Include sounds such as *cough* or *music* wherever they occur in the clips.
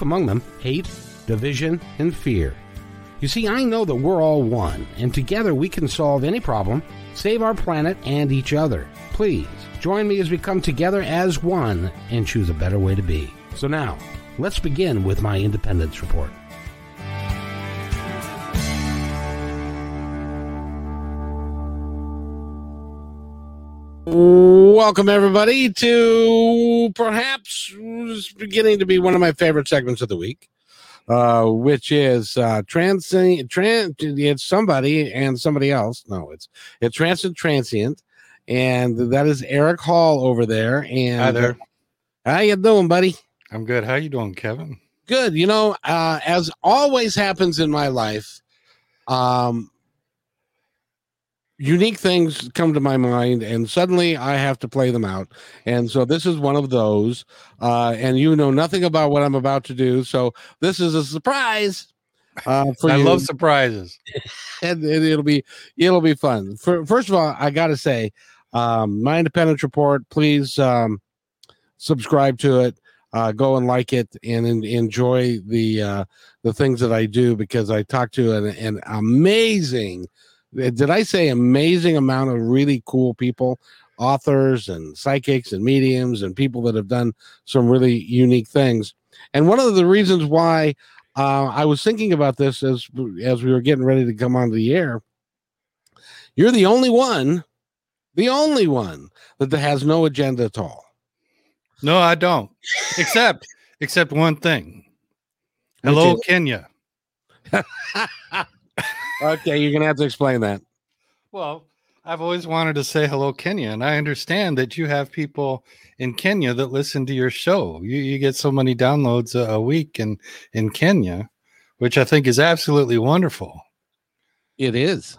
among them hate, division, and fear. You see, I know that we're all one, and together we can solve any problem, save our planet and each other. Please join me as we come together as one and choose a better way to be. So now, let's begin with my Independence Report. Welcome, everybody, to perhaps beginning to be one of my favorite segments of the week, uh, which is uh, trans. Trans. It's somebody and somebody else. No, it's it's transit transient, and that is Eric Hall over there. And Hi there. how you doing, buddy? I'm good. How you doing, Kevin? Good. You know, uh, as always happens in my life, um, unique things come to my mind, and suddenly I have to play them out. And so this is one of those. Uh, and you know nothing about what I'm about to do, so this is a surprise. Uh, *laughs* for I you. love surprises. *laughs* and, and it'll be it'll be fun. For, first of all, I got to say, um, my independence report. Please um, subscribe to it. Uh, go and like it and, en- enjoy the uh, the things that I do because I talk to an, an amazing. Did I say amazing amount of really cool people, authors and psychics and mediums and people that have done some really unique things. And one of the reasons why uh, I was thinking about this as as we were getting ready to come on the air. You're the only one, the only one that has no agenda at all. No, I don't. Except except one thing. Hello, Kenya. *laughs* Okay, you're gonna have to explain that. Well, I've always wanted to say hello, Kenya, and I understand that you have people in Kenya that listen to your show. You you get so many downloads a, a week in in Kenya, which I think is absolutely wonderful. It is.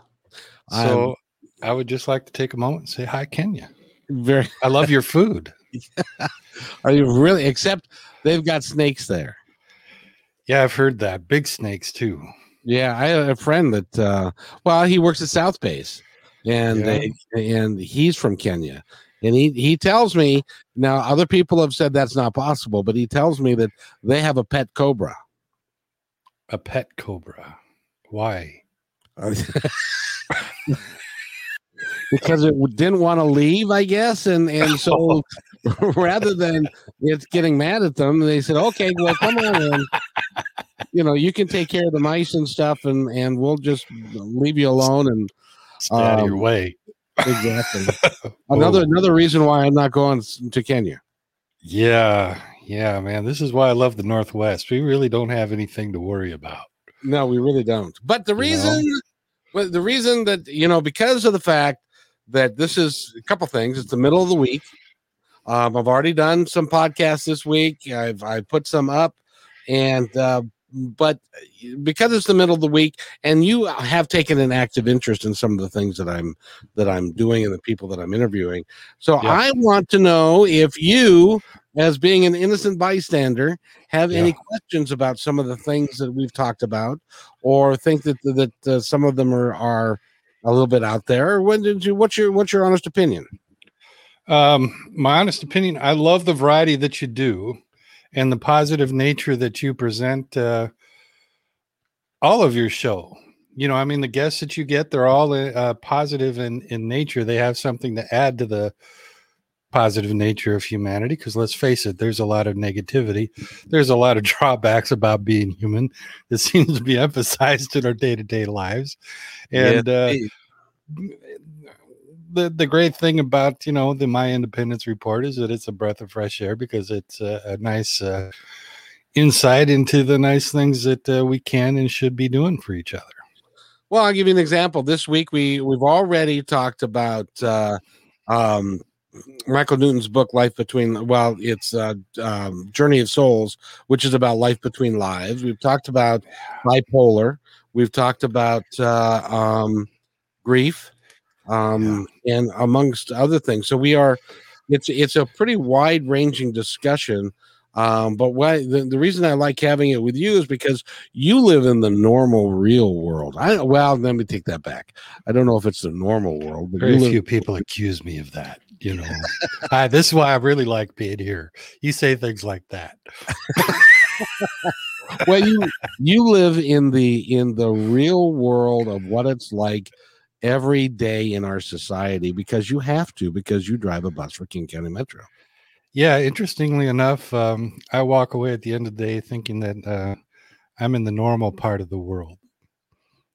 So I would just like to take a moment and say hi, Kenya. Very. I love your food. *laughs* Are you really? Except they've got snakes there. Yeah, I've heard that. Big snakes too. Yeah, I have a friend that. uh Well, he works at South Base, and Yeah. they, and he's from Kenya, and he he tells me now. Other people have said that's not possible, but he tells me that they have a pet cobra. A pet cobra. Why? *laughs* because it didn't want to leave, I guess, and and so *laughs* *laughs* rather than it's getting mad at them, they said, "Okay, well, come on in. You know, you can take care of the mice and stuff, and and we'll just leave you alone." And Stay out of your Um, way. exactly *laughs* another Oh. another reason why I'm not going to Kenya. Yeah, yeah, man. This is why I love the Northwest. We really don't have anything to worry about. No, we really don't. But the You know? reason, but the reason that you know, because of the fact that this is a couple things. It's the middle of the week. Um, I've already done some podcasts this week. I've I put some up, and uh, but because it's the middle of the week, and you have taken an active interest in some of the things that I'm that I'm doing and the people that I'm interviewing. So Yeah. I want to know if you, as being an innocent bystander, have any questions about some of the things that we've talked about, or think that that uh, some of them are are a little bit out there. Or When did you? What's your what's your honest opinion? Um, my honest opinion, I love the variety that you do and the positive nature that you present uh, all of your show. You know, I mean, the guests that you get, they're all uh, positive in, in nature. They have something to add to the positive nature of humanity. Because let's face it, there's a lot of negativity. There's a lot of *laughs* drawbacks about being human that *laughs* seems to be emphasized in our day to day lives. And uh, the the great thing about you know the my independence report is that it's a breath of fresh air because it's a, a nice uh, insight into the nice things that uh, we can and should be doing for each other Well, I'll give you an example. This week we we've already talked about uh, um, Michael Newton's book "Life Between." Well, it's uh, um, "Journey of Souls," which is about life between lives. We've talked about bipolar. We've talked about uh, um, grief, um, and amongst other things. So we are. It's it's a pretty wide ranging discussion. Um, but why the, the reason I like having it with you is because you live in the normal real world. I well, let me take that back. I don't know if it's the normal world, but very live, few people accuse me of that you know I, this is why i really like being here you say things like that *laughs* well, you you live in the in the real world of what it's like every day in our society because you have to because you drive a bus for King County Metro. Yeah, interestingly enough, um, I walk away at the end of the day thinking that uh, I'm in the normal part of the world.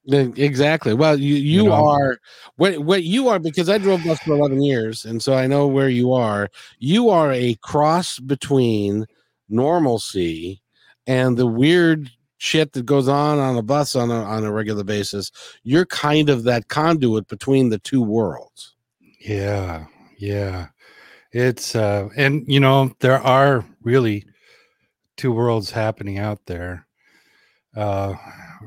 Exactly. Well, you you, you know? are what what you are because I drove bus for 11 years and so I know where you are. You are a cross between normalcy and the weird shit that goes on on a bus on a on a regular basis. You're kind of that conduit between the two worlds. Yeah. Yeah. It's uh and you know there are really two worlds happening out there. Uh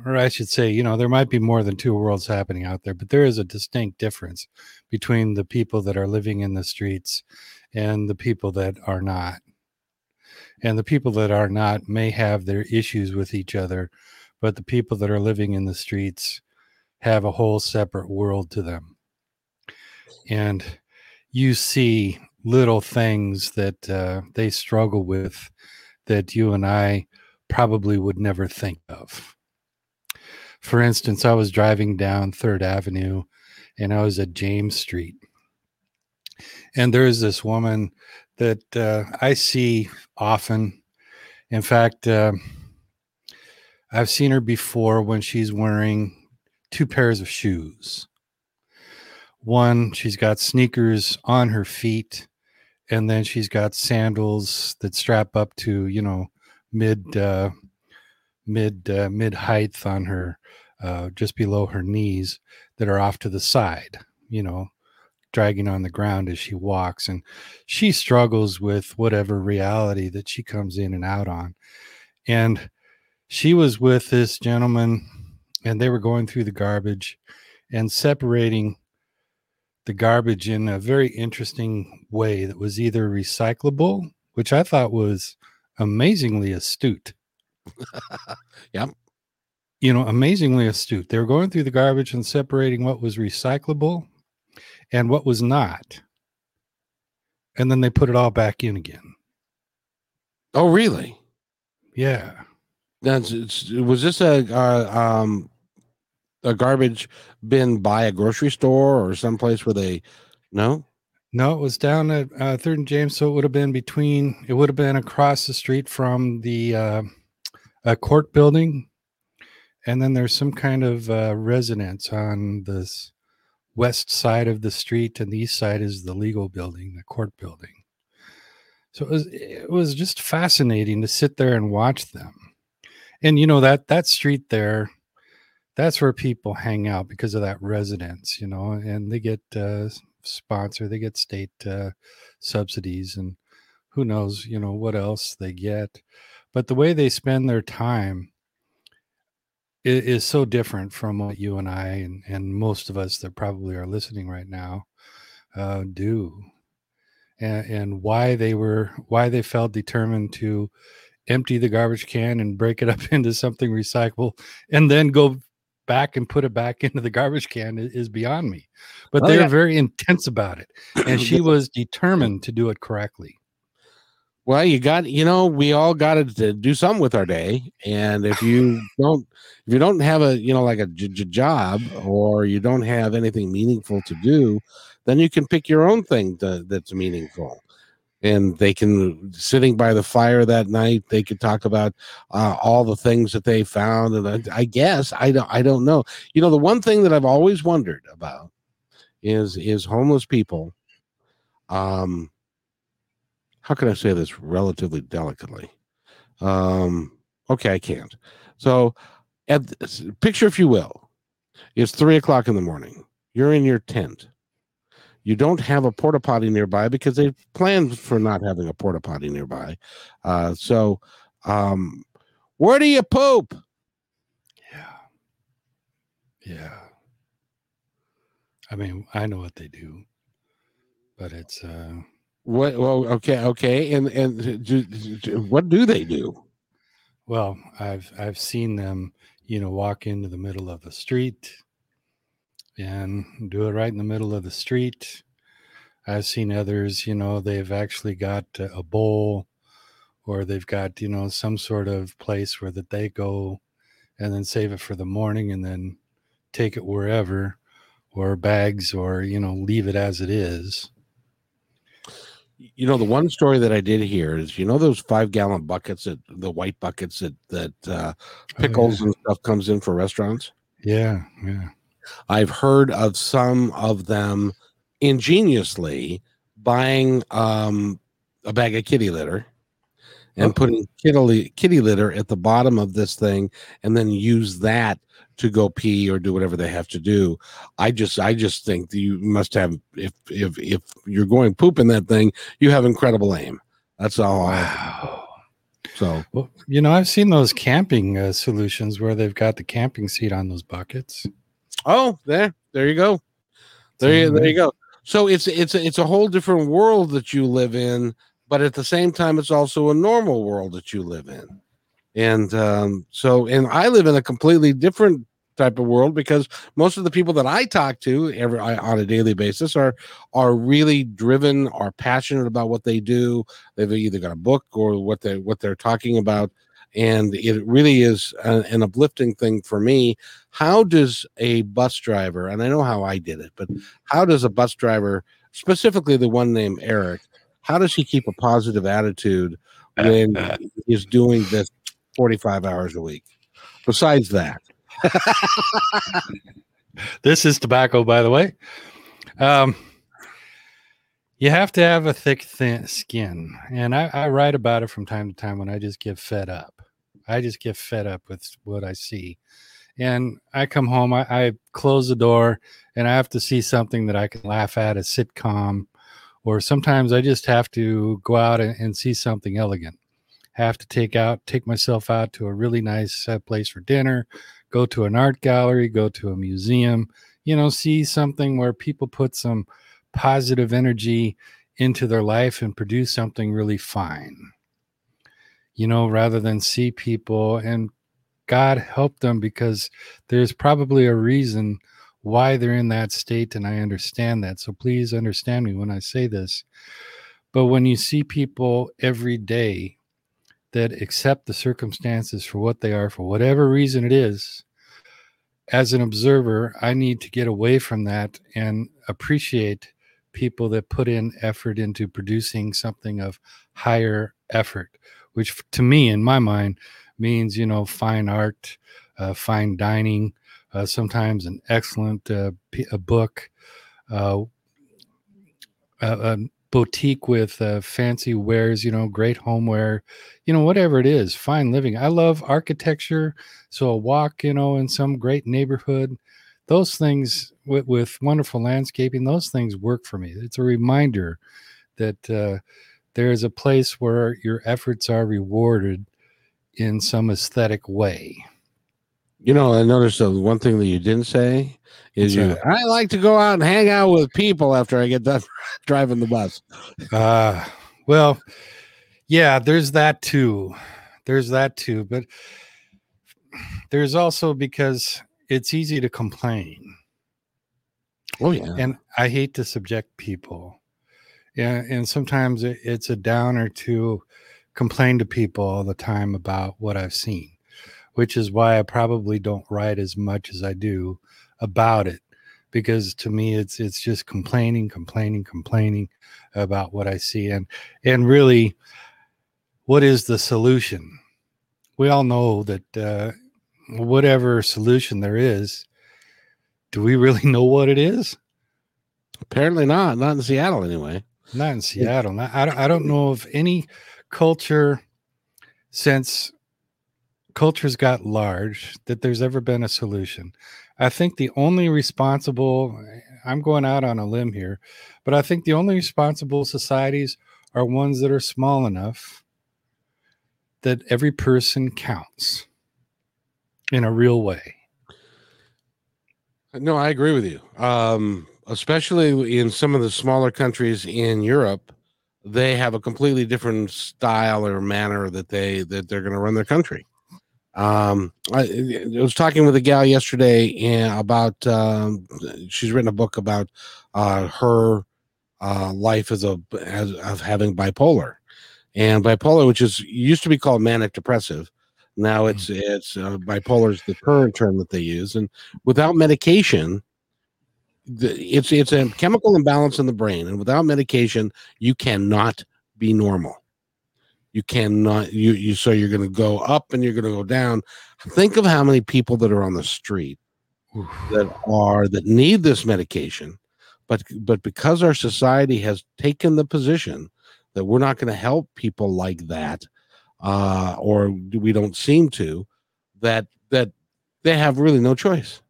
or I should say, you know, there might be more than two worlds happening out there, but there is a distinct difference between the people that are living in the streets and the people that are not. And the people that are not may have their issues with each other, but the people that are living in the streets have a whole separate world to them. And you see little things that uh, they struggle with that you and I probably would never think of for instance, I was driving down Third Avenue and I was at James Street. And there's this woman that uh, I see often. In fact, uh, I've seen her before when she's wearing two pairs of shoes. One, she's got sneakers on her feet, and then she's got sandals that strap up to, you know, mid uh, mid uh, mid height on her uh, just below her knees that are off to the side, you know, dragging on the ground as she walks. And she struggles with whatever reality that she comes in and out on. And she was with this gentleman, and they were going through the garbage and separating the garbage in a very interesting way that was either recyclable, which I thought was amazingly astute. *laughs* yep you know, amazingly astute. They were going through the garbage and separating what was recyclable and what was not. And then they put it all back in again. Oh, really? Yeah. That's was this a uh, um a garbage bin by a grocery store or someplace where they no no it was down at uh, third and james so it would have been between it would have been across the street from the uh, court building and then there's some kind of uh, residence on this west side of the street and the east side is the legal building the court building. So it was it was just fascinating to sit there and watch them. And you know that that street there that's where people hang out because of that residence you know and they get uh sponsor they get state uh subsidies and who knows you know what else they get. But the way they spend their time is so different from what you and I and, and most of us that probably are listening right now uh, do, and, and why they were why they felt determined to empty the garbage can and break it up *laughs* into something recyclable, and then go back and put it back *laughs* into the garbage can is beyond me. But oh, they're yeah. very intense about it, *coughs* and she was determined to do it correctly. Well, you got you know we all got to do something with our day, and if you *laughs* don't if you don't have a you know like a j- j- job or you don't have anything meaningful to do, then you can pick your own thing to, that's meaningful. And they can sitting by the fire that night. They could talk about uh, all the things that they found, and I, I guess I don't I don't know. You know, the one thing that I've always wondered about is is homeless people. Um, how can I say this relatively delicately? Um, okay, I can't. So, at picture, if you will, it's three o'clock in the morning. You're in your tent. You don't have a porta potty nearby because they've planned for not having a porta potty nearby. Uh, so, um, where do you poop? Yeah. Yeah. I mean, I know what they do, but it's uh what? Well, okay, okay, and and do, do, what do they do? Well, I've I've seen them, you know, walk into the middle of the street and do it right in the middle of the street. I've seen others, you know, they've actually got a bowl or they've got you know some sort of place where that they go and then save it for the morning and then take it wherever or bags or you know leave it as it is you know the one story that i did hear is you know those five gallon buckets that the white buckets that that uh, pickles oh, yeah. and stuff comes in for restaurants yeah yeah i've heard of some of them ingeniously buying um, a bag of kitty litter and oh. putting kitty, kitty litter at the bottom of this thing and then use that to go pee or do whatever they have to do. I just I just think you must have if if if you're going poop in that thing, you have incredible aim. That's all. Wow. So, well, you know, I've seen those camping uh, solutions where they've got the camping seat on those buckets. Oh, there, there you go. There, you, there you go. So it's it's it's a whole different world that you live in, but at the same time, it's also a normal world that you live in and um, so and i live in a completely different type of world because most of the people that i talk to every on a daily basis are are really driven are passionate about what they do. They've either got a book or what they what they're talking about. And it really is a, an uplifting thing for me. How does a bus driver and i know how i did it but how does a bus driver specifically the one named eric how does he keep a positive attitude *laughs* when he's doing this 45 hours a week. Besides that, *laughs* this is tobacco, by the way. Um, you have to have a thick, thin skin. And I, I write about it from time to time when I just get fed up. I just get fed up with what I see. And I come home, I, I close the door, and I have to see something that I can laugh at, a sitcom, or sometimes I just have to go out and, and see something elegant have to take out take myself out to a really nice uh, place for dinner go to an art gallery go to a museum you know see something where people put some positive energy into their life and produce something really fine. You know rather than see people and god help them because there's probably a reason why they're in that state and i understand that. So please understand me when i say this. But when you see people every day that accept the circumstances for what they are, for whatever reason it is, as an observer, I need to get away from that and appreciate people that put in effort into producing something of higher effort, which to me, in my mind, means, you know, fine art, uh, fine dining, uh, sometimes an excellent uh, a book, uh, boutique with uh, fancy wares, you know, great homeware, you know, whatever it is, fine living. I love architecture. So a walk, you know, in some great neighborhood, those things with, with wonderful landscaping, those things work for me. It's a reminder that uh, there is a place where your efforts are rewarded in some aesthetic way. You know, I noticed the one thing that you didn't say is you. I like to go out and hang out with people after I get done *laughs* driving the bus. Uh well, yeah, there's that too. There's that too, but there's also because it's easy to complain. Oh yeah, and I hate to subject people. Yeah, and sometimes it's a downer to complain to people all the time about what I've seen which is why I probably don't write as much as I do about it because to me it's it's just complaining complaining complaining about what I see and and really what is the solution? We all know that uh, whatever solution there is do we really *laughs* know what it is? Apparently not not in Seattle anyway. Not in Seattle not, I, I don't know of any culture since cultures got large that there's ever been a solution. I think the only responsible, I'm going out on a limb here, but I think the only responsible societies are ones that are small enough that every person counts in a real way. No, I agree with you. Um, especially in some of the smaller countries in Europe, they have a completely different style or manner that they that they're going to run their country. Um, I, I, was talking with a gal yesterday and about um, she's written a book about uh, her uh, life as a as of having bipolar, and bipolar, which is used to be called manic depressive. Now it's mm-hmm. it's uh, bipolar is the current term that they use, and without medication, the, it's it's a chemical imbalance in the brain, and without medication, you cannot be normal. You cannot you you so you're going to go up and you're going to go down. Think of how many people that are on the street Oof. that are that need this medication, but but because our society has taken the position that we're not going to help people like that, uh, or we don't seem to, that that they have really no choice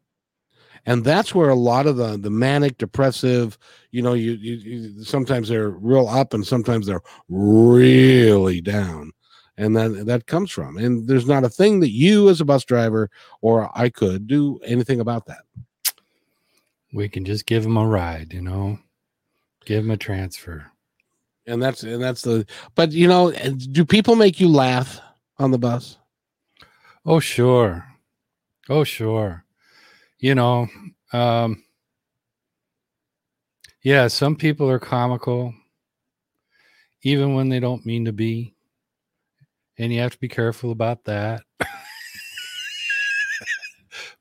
and that's where a lot of the the manic depressive you know you, you, you, sometimes they're real up and sometimes they're really down. And that that comes from. And there's not a thing that you as a bus driver or i could do anything about that. We can just give them a ride you know? Give them a transfer. And that's and that's the but you know eh, do people make you laugh on the bus? Oh sure. Oh sure you know, um, yeah, some people are comical, even when they don't mean to be. And you have to be careful about that. *laughs*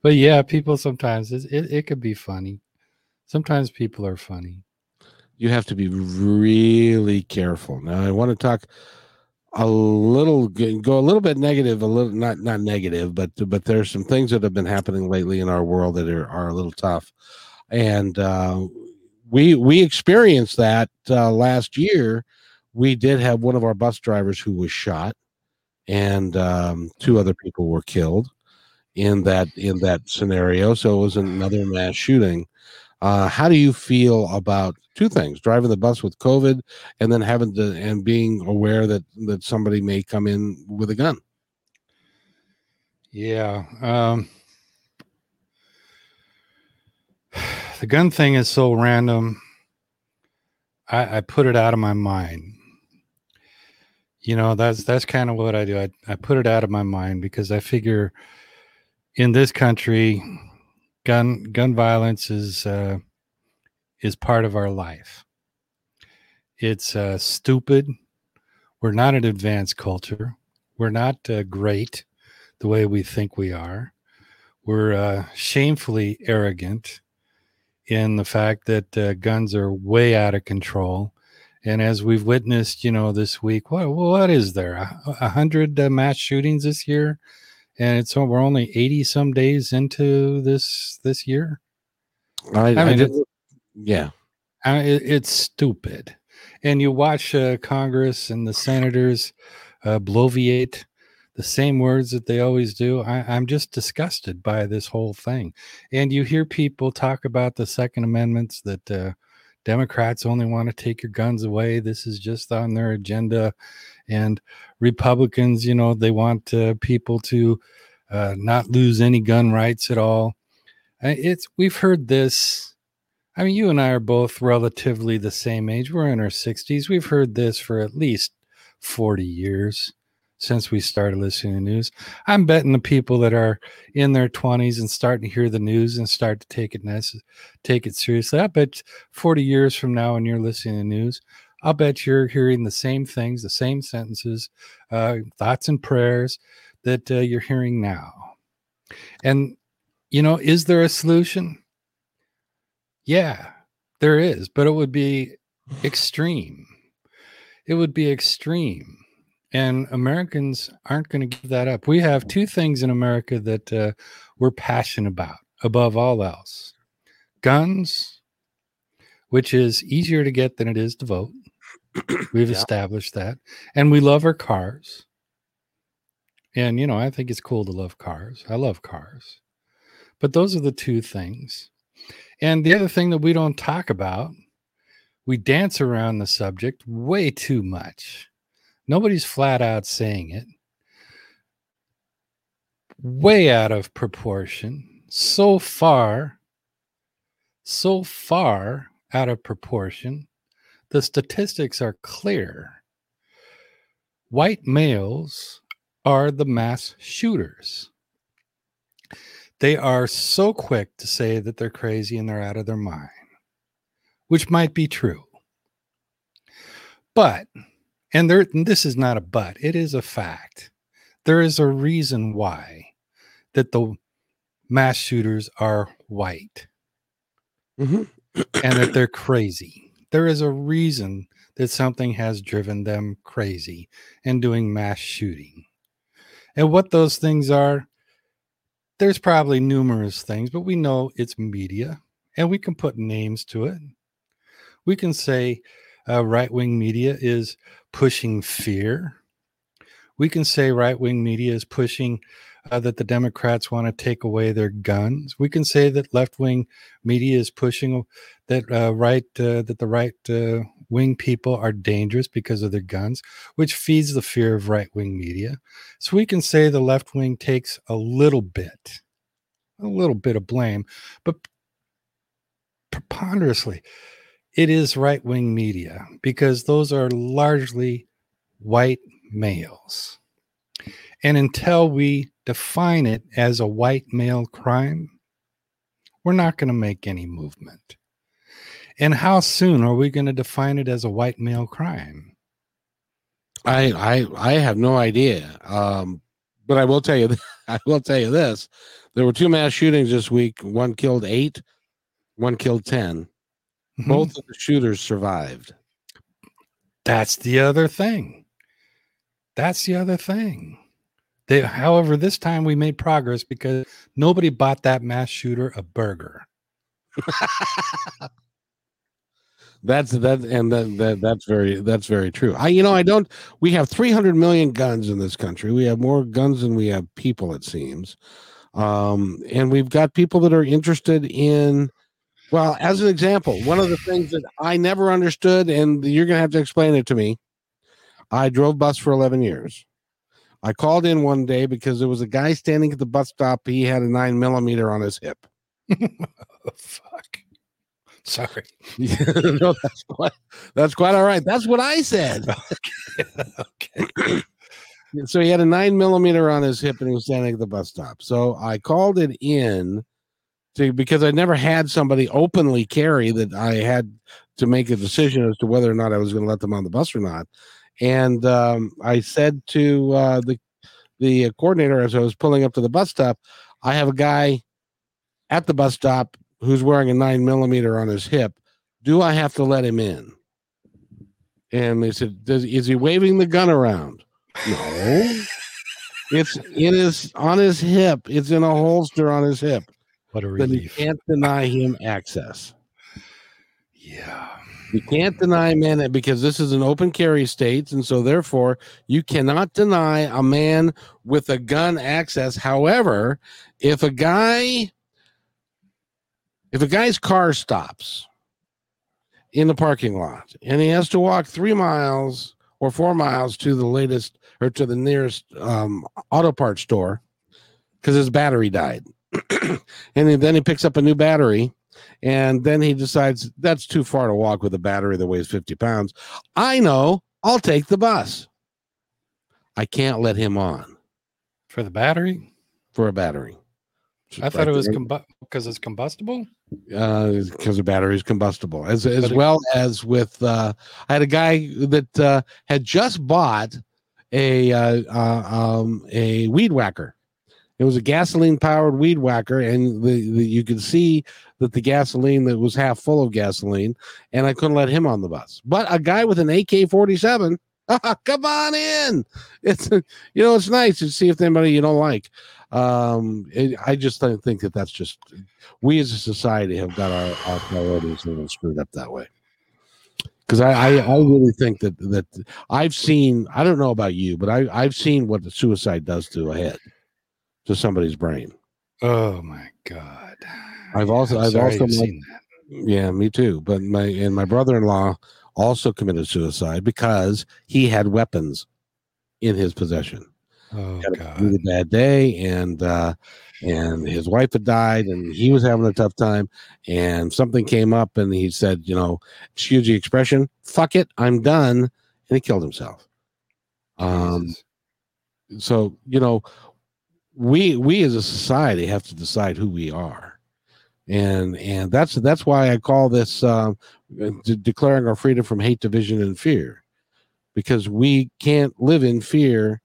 but yeah, people sometimes it, it, it could be funny. Sometimes people are funny. You have to be really careful. Now, I want to talk a little go a little bit negative a little not not negative but but there's some things that have been happening lately in our world that are, are a little tough. And uh, we we experienced that uh, last year. We did have one of our bus drivers who was shot and um, two other people were killed in that in that scenario. So it was another mass shooting uh, how do you feel about two things: driving the bus with COVID, and then having to and being aware that that somebody may come in with a gun? Yeah, um, *sighs* the gun thing is so random. I, I put it out of my mind. You know, that's that's kind of what I do. I, I put it out of my mind because I figure in this country gun gun violence is uh, is part of our life. It's uh, stupid. We're not an advanced culture. We're not uh, great the way we think we are. We're uh, shamefully arrogant in the fact that uh, guns are way out of control. And as we've witnessed, you know, this week, what what is there? A, hundred uh, mass shootings this year and it's we're only 80 some days into this this year? I, I mean I yeah. I, it, it's stupid. And you watch uh, congress and the senators uh, bloviate the same words that they always do. I, i'm just disgusted by this whole thing. And you hear people talk about the second amendments that uh, democrats only want to take your guns away. This is just on their agenda and Republicans, you know, they want uh, people to uh, not lose any gun rights at all. It's we've heard this. I mean, you and I are both relatively the same age. We're in our 60s. We've heard this for at least 40 years since we started listening to news. I'm betting the people that are in their 20s and starting to hear the news and start to take it take it seriously. I bet 40 years from now, when you're listening to news, I'll bet you're hearing the same things, the same sentences, uh, thoughts and prayers that uh, you're hearing now. And, you know, is there a solution? Yeah, there is, but it would be extreme. It would be extreme. And Americans aren't going to give that up. We have two things in America that uh, we're passionate about above all else guns, which is easier to get than it is to vote, *clears throat* We've yeah. established that. And we love our cars. And, you know, I think it's cool to love cars. I love cars. But those are the two things. And the other thing that we don't talk about, we dance around the subject way too much. Nobody's flat out saying it. Way out of proportion. So far, so far out of proportion the statistics are clear. White males are the mass shooters. They are so quick to say that they're crazy and they're out of their mind, which might be true. But And there, and this is not a but, it is a fact. There is a reason why that the mass shooters are white hmm and that they're crazy. There is a reason that something has driven them crazy and doing mass shooting. And what those things are, there's probably numerous things, but we know it's media and we can put names to it. We can say uh, right wing media is pushing fear. We can say right wing media is pushing uh, that the Democrats want to take away their guns. We can say that left wing media is pushing that uh, right uh, that the right uh, wing people are dangerous because of their guns, which feeds the fear of right wing media. So we can say the left wing takes a little bit, a little bit of blame, but preponderously, it is right wing media because those are largely white males. And until we define it as a white male crime, we're not going to make any movement. And how soon are we going to define it as a white male crime? I I I have no idea. Um, but I will tell you, *laughs* I will tell you this: there were two mass shootings this week. One killed eight, one killed 10 Mhm. Both of the shooters survived. That's the other thing. That's the other thing. They, however, this time we made progress because nobody bought that mass shooter a burger. *laughs* That's that, and that, that that's very that's very true. I you know I don't. We have 300 million guns in this country. We have more guns than we have people. It seems, um, and we've got people that are interested in. Well, as an example, one of the things that I never understood, and you're going to have to explain it to me. I drove bus for 11 years. I called in one day because there was a guy standing at the bus stop. He had a nine millimeter on his hip. Oh, *laughs* fuck. Sorry. *laughs* no, that's quite that's quite all right. That's what I said. *laughs* okay. *clears throat* So he had a nine millimeter on his hip and he was standing at the bus stop. So I called it in to because I never had somebody openly carry that I had to make a decision as to whether or not I was going to let them on the bus or not. And um, I said to uh, the the coordinator as I was pulling up to the bus stop, I have a guy at the bus stop who's wearing a nine millimeter on his hip. Do I have to let him in? And they said, Does, is he waving the gun around? No. It's in his on his hip. It's in a holster on his hip. What a Then you can't deny him access. Yeah. You can't deny a man because this is an open carry state, and so therefore you cannot deny a man with a gun access. However, if a guy if a guy's car stops in the parking lot and he has to walk three miles or four miles to the latest or to the nearest um, auto parts store because his battery died, *clears throat* and then he picks up a new battery and then he decides that's too far to walk with a battery that weighs 50 pounds. I know, I'll take the bus. I can't let him on For the battery? for a battery. I thought it was combu- because it's combustible. because the battery is combustible, as as But it- well as with. Uh, I had a guy that uh, had just bought a uh, uh, um, a weed whacker. It was a gasoline powered weed whacker, and the, the you could see that the gasoline that was half full of gasoline, and I couldn't let him on the bus. But a guy with an AK forty seven, *laughs* come on in. It's you know it's nice to see if anybody you don't like. Um, it, I just don't think that that's just we as a society have got our, our priorities a little screwed up that way. Because I, I, I really think that that I've seen I don't know about you, but I I've seen what the suicide does to a head, to somebody's brain. Oh my god. I've also- I've also met- seen that. Yeah, me too. But my and my brother-in-law also committed suicide because he had weapons in his possession. Oh had a god. really bad day and uh and his wife had died and he was having a tough time and something came up and he said you know excuse the expression fuck it i'm done and he killed himself um Jesus. so you know we we as a society have to decide who we are and and that's that's why i call this um de- declaring our freedom from hate division and fear because we can't live in fear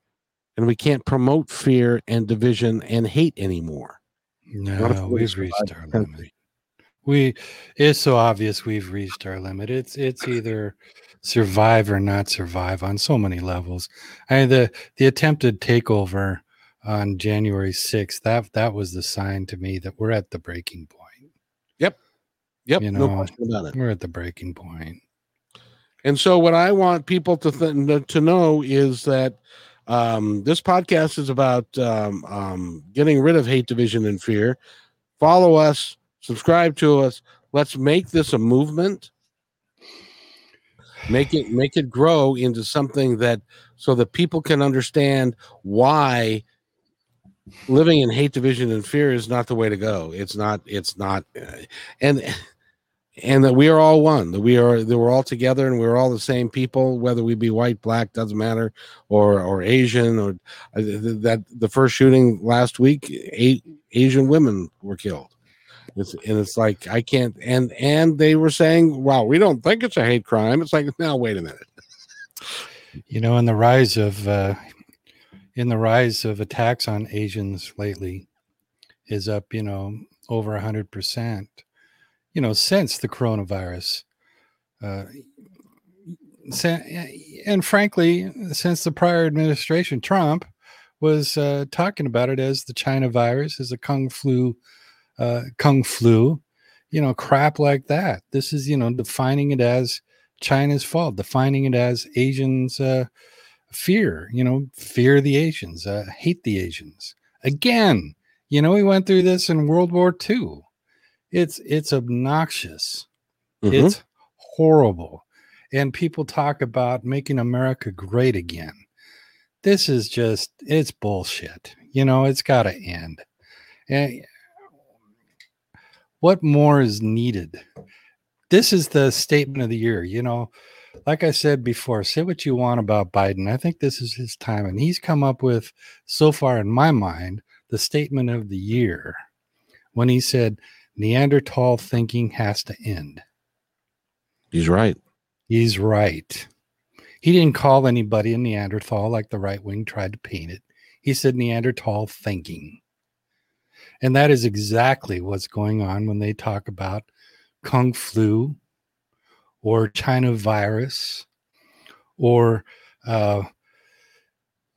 and we can't promote fear and division and hate anymore. No, we've reached our limit. We it's so obvious we've reached our limit. It's it's either survive or not survive on so many levels. I mean, the the attempted takeover on January 6th, that that was the sign to me that we're at the breaking point. Yep. Yep. You no know, question about it. We're at the breaking point. And so, what I want people to th- to know is that um, this podcast is about um, um, getting rid of hate, division, and fear. Follow us, subscribe to us. Let's make this a movement. Make it make it grow into something that so that people can understand why living in hate, division, and fear is not the way to go. It's not. It's not. Uh, and and that we are all one that we are that we're all together and we're all the same people whether we be white black doesn't matter or or asian or uh, that the first shooting last week eight asian women were killed it's, and it's like i can't and and they were saying wow we don't think it's a hate crime it's like now wait a minute You know, in the rise of uh, in the rise of attacks on Asians lately is up, you know, over a hundred percent. You know, since the coronavirus, uh, and frankly, since the prior administration, Trump was uh, talking about it as the China virus, as a kung flu, uh, kung flu, you know, crap like that. This is, you know, defining it as China's fault, defining it as Asians' uh, fear, you know, fear the Asians, uh, hate the Asians. Again, you know, we went through this in World War II. It's it's obnoxious. Mhm. It's horrible. And people talk about making America great again. This is just it's bullshit. You know, it's got to end. And what more is needed? This is the statement of the year, you know. Like I said before, say what you want about Biden. I think this is his time and he's come up with so far in my mind the statement of the year when he said Neanderthal thinking has to end. he's right He's right. He didn't call anybody a Neanderthal like the right wing tried to paint it. He said Neanderthal thinking. And that is exactly what's going on when they talk about Kung flu or China virus or uh,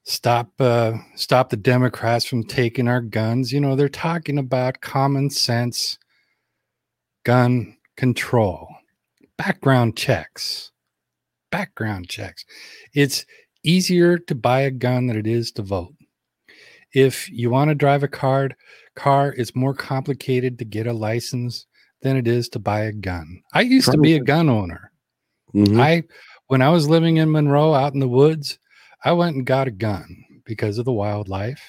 stop uh, stop the Democrats from taking our guns. You know, they're talking about common sense gun control, background checks, background checks. It's easier to buy a gun than it is to vote. If you want to drive a car, car, it's more complicated to get a license than it is to buy a gun. I used to be a gun owner. Mm-hmm. I when I was living in Monroe out in the woods, I went and got a gun because of the wildlife.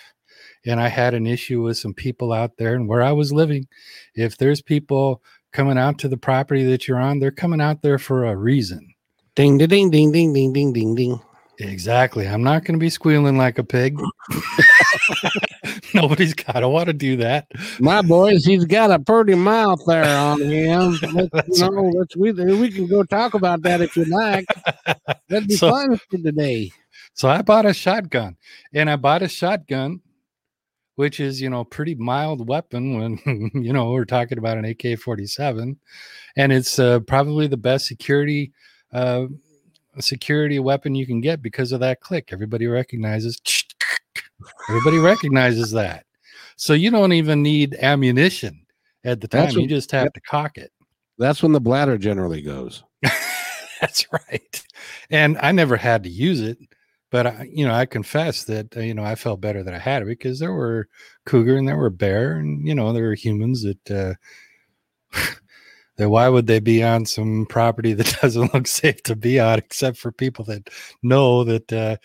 And I had an issue with some people out there and where I was living. If there's people coming out to the property that you're on, they're coming out there for a reason. Ding ding ding ding ding ding ding ding. Exactly. I'm not going to be squealing like a pig. *laughs* *laughs* Nobody's got to want to do that. my boys he's got a pretty mouth there on *laughs* him let's, you know, let's, we, we can go talk about that if you like *laughs* that'd be So- fun for today So I bought a shotgun and I bought a shotgun, which is, you know, pretty mild weapon when, you know, we're talking about an AK 47. And it's uh, probably the best security, uh, security weapon you can get because of that click. Everybody recognizes, everybody recognizes that. So you don't even need ammunition at the time. That's you just have to cock it. that's when the bladder generally goes *laughs* That's right. And I never had to use it, but I, you know, I confess that uh, you know I felt better that I had it because there were cougar and there were bear, and you know there were humans that. uh *sighs* that why would they be on some property *laughs* that doesn't look safe to be on, except for people that know that uh,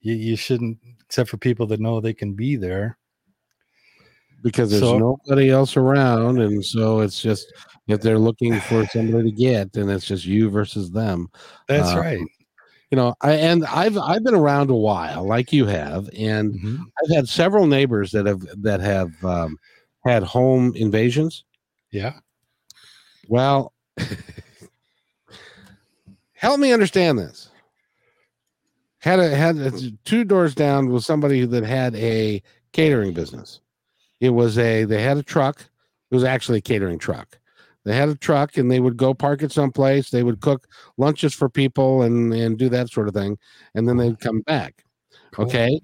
you, you shouldn't, except for people that know they can be there. because there's So- nobody else around and so it's just if they're looking for somebody to get then it's just you versus them That's Uh, right. you know i and i've i've been around a while like you have and Mhm. i've had several neighbors that have that have um, had home invasions Yeah. well *laughs* help me understand this had a had a, two doors down was somebody that had a catering business. It was a they had a truck. It was actually a catering truck. They had a truck and they would go park it someplace. They would cook lunches for people and and do that sort of thing, and then they'd come back. Cool. Okay,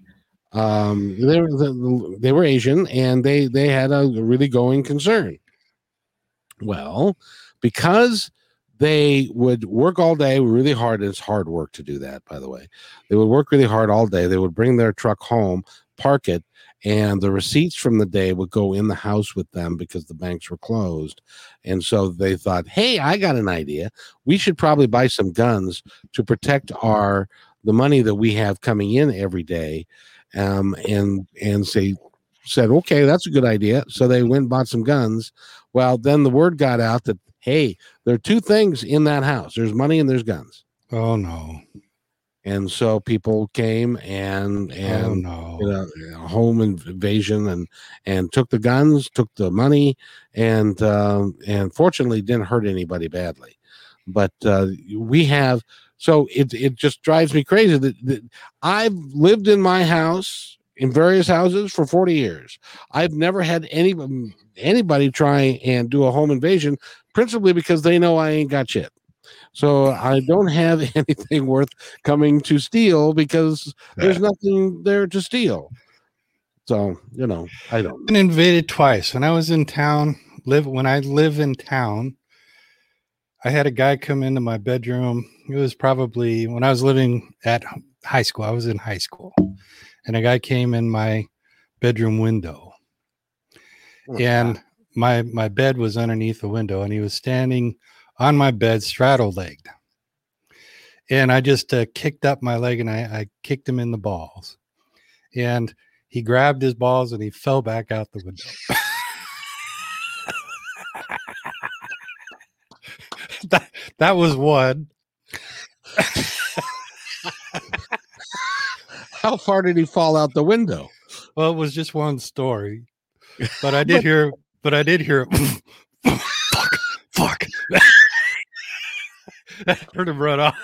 um, they were they were Asian and they they had a really going concern. Well, because they would work all day really hard. It's hard work to do that, by the way. They would work really hard all day. They would bring their truck home, park it, and the receipts from the day would go in the house with them because the banks were closed. And so they thought, hey, I got an idea. We should probably buy some guns to protect our the money that we have coming in every day. Um, and and say said, okay, that's a good idea. So they went and bought some guns. Well, then the word got out that hey, there are two things in that house. There's money and there's guns. Oh no. And so people came and Oh and no. did a, a home invasion and and took the guns, took the money, and um, and fortunately didn't hurt anybody badly. But uh, we have so it it just drives me crazy that, that I've lived in my house in various houses for 40 years. I've never had any anybody try and do a home invasion, principally because they know I ain't got shit. So I don't have *laughs* anything worth coming to steal because there's nothing there to steal. So you know, I don't. been invaded twice. When I was in town, live when I live in town, I had a guy come into my bedroom. It was probably when I was living at high school. I was in high school, and a guy came in my bedroom window, oh, and my my bed was underneath the window, and he was standing on my bed, straddle legged. And I just uh, kicked up my leg and I, I kicked him in the balls. And he grabbed his balls and he fell back out the window. *laughs* that, that was one. How far did he fall out the window? Well, it was just one story, but I *laughs* did hear, but I did hear, fuck, fuck. I heard him run off.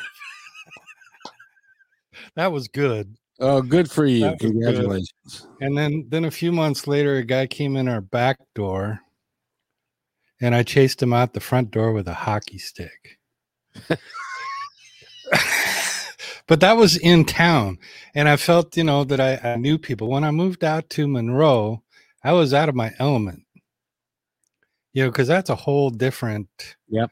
that was good. Oh, good for you! Was good. Congratulations. And then, then a few months later, a guy came in our back door, and I chased him out the front door with a hockey stick. *laughs* but that was in town, and I felt, you know, that I, I knew people. When I moved out to Monroe, I was out of my element. You know, because that's a whole different. Yep.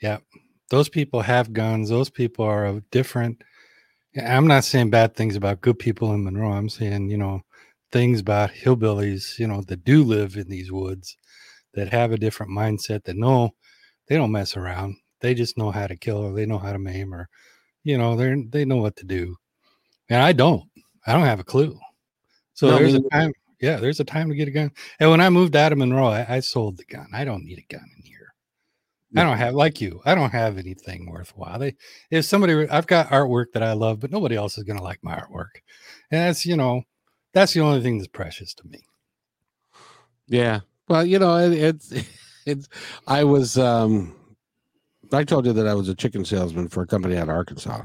Yep. Those people have guns. Those people are a different. I'm not saying bad things about good people in Monroe. I'm saying, you know, things about hillbillies, you know, that do live in these woods that have a different mindset that know they don't mess around. They just know how to kill or they know how to maim or, you know, they're they know what to do. And I don't. I don't have a clue. So No, there's me a time. Yeah, there's a time to get a gun. And when I moved out of Monroe, I, I sold the gun. I don't need a gun in here. I don't have like you. I don't have anything worthwhile. They, if somebody, I've got artwork that I love, but nobody else is going to like my artwork, and that's you know, that's the only thing that's precious to me. Yeah. Well, you know, it, it's *laughs* it's. I was. um I told you that I was a chicken salesman for a company out of Arkansas.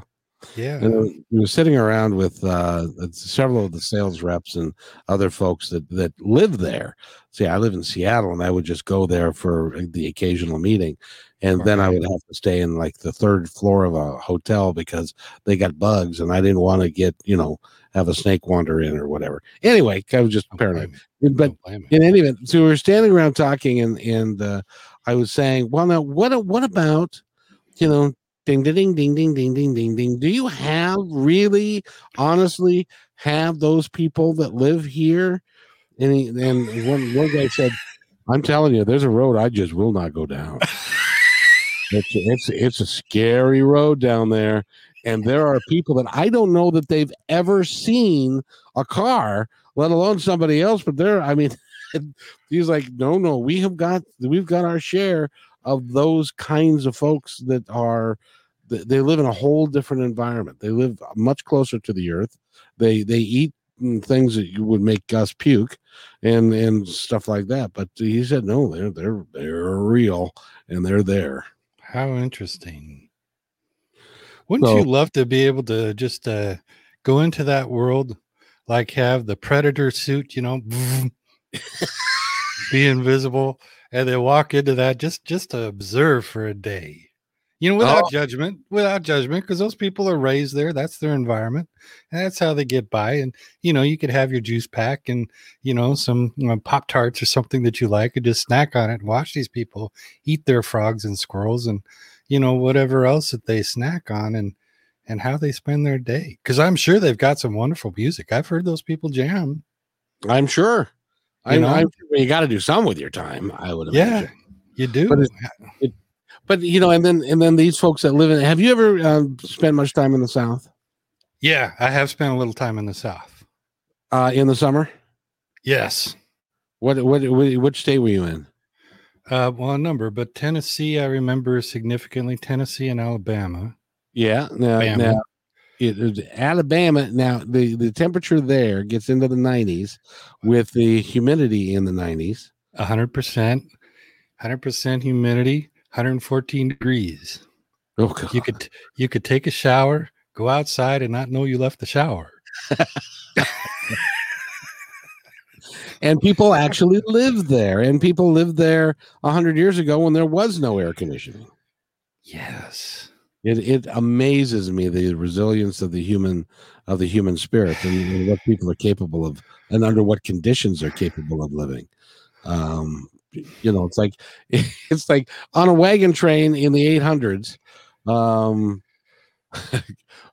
Yeah, And we were sitting around with uh, several of the sales reps and other folks that that live there. See, I live in Seattle, and I would just go there for the occasional meeting, and then I would have to stay in like the third floor of a hotel because they got bugs, and I didn't want to get you know have a snake wander in or whatever. Anyway, I was just Don't paranoid. But Don't blame me. in any event, so we were standing around talking, and and uh, I was saying, well, now what what about, you know, Ding, ding, ding, ding, ding, ding, ding, ding. Do you have really, honestly, have those people that live here? And, he, and one, one guy said, I'm telling you, there's a road I just will not go down. it's, it's, it's a scary road down there. And there are people that I don't know that they've ever seen a car, let alone somebody else. But there, I mean, *laughs* he's like, no, no, we have got, we've got our share of those kinds of folks that are they live in a whole different environment. They live much closer to the earth. They they eat mm, things that you would make Gus puke, and and stuff like that. But he said, no, they're they're they're real and they're there. How interesting. Wouldn't So- you love to be able to just uh, go into that world, like have the predator suit, you know, *laughs* be invisible, and then walk into that just just to observe for a day. You know, without Oh. judgment, without judgment, because those people are raised there. That's their environment. And that's how they get by. And you know, you could have your juice pack and you know some pop tarts or something that you like, and just snack on it and watch these people eat their frogs and squirrels and you know whatever else that they snack on and and how they spend their day. Because I'm sure they've got some wonderful music. I've heard those people jam. I'm sure. You know. know? I'm you got to do some with your time. I would Yeah, you do. But But you know, and then and then these folks that live in. Have you ever um, spent much time in the South yeah, I have spent a little time in the South. uh, in the summer? Yes. What, what what which state were you in? Uh, well, a number, but Tennessee, I remember significantly. Tennessee and Alabama. Yeah, now, Bama. now it, Alabama. Now the the temperature there gets into the 90s with the humidity in the 90s. hundred percent, hundred percent humidity, 114 degrees. Oh God. You could you could take a shower, go outside, and not know you left the shower. *laughs* and people actually lived there, and people lived there a hundred years ago when there was no air conditioning. Yes. It it amazes me the resilience of the human of the human spirit and, and what people are capable of, and under what conditions they're capable of living. Um, you know, it's like *laughs* it's like on a wagon train in the 800s. Um, *laughs*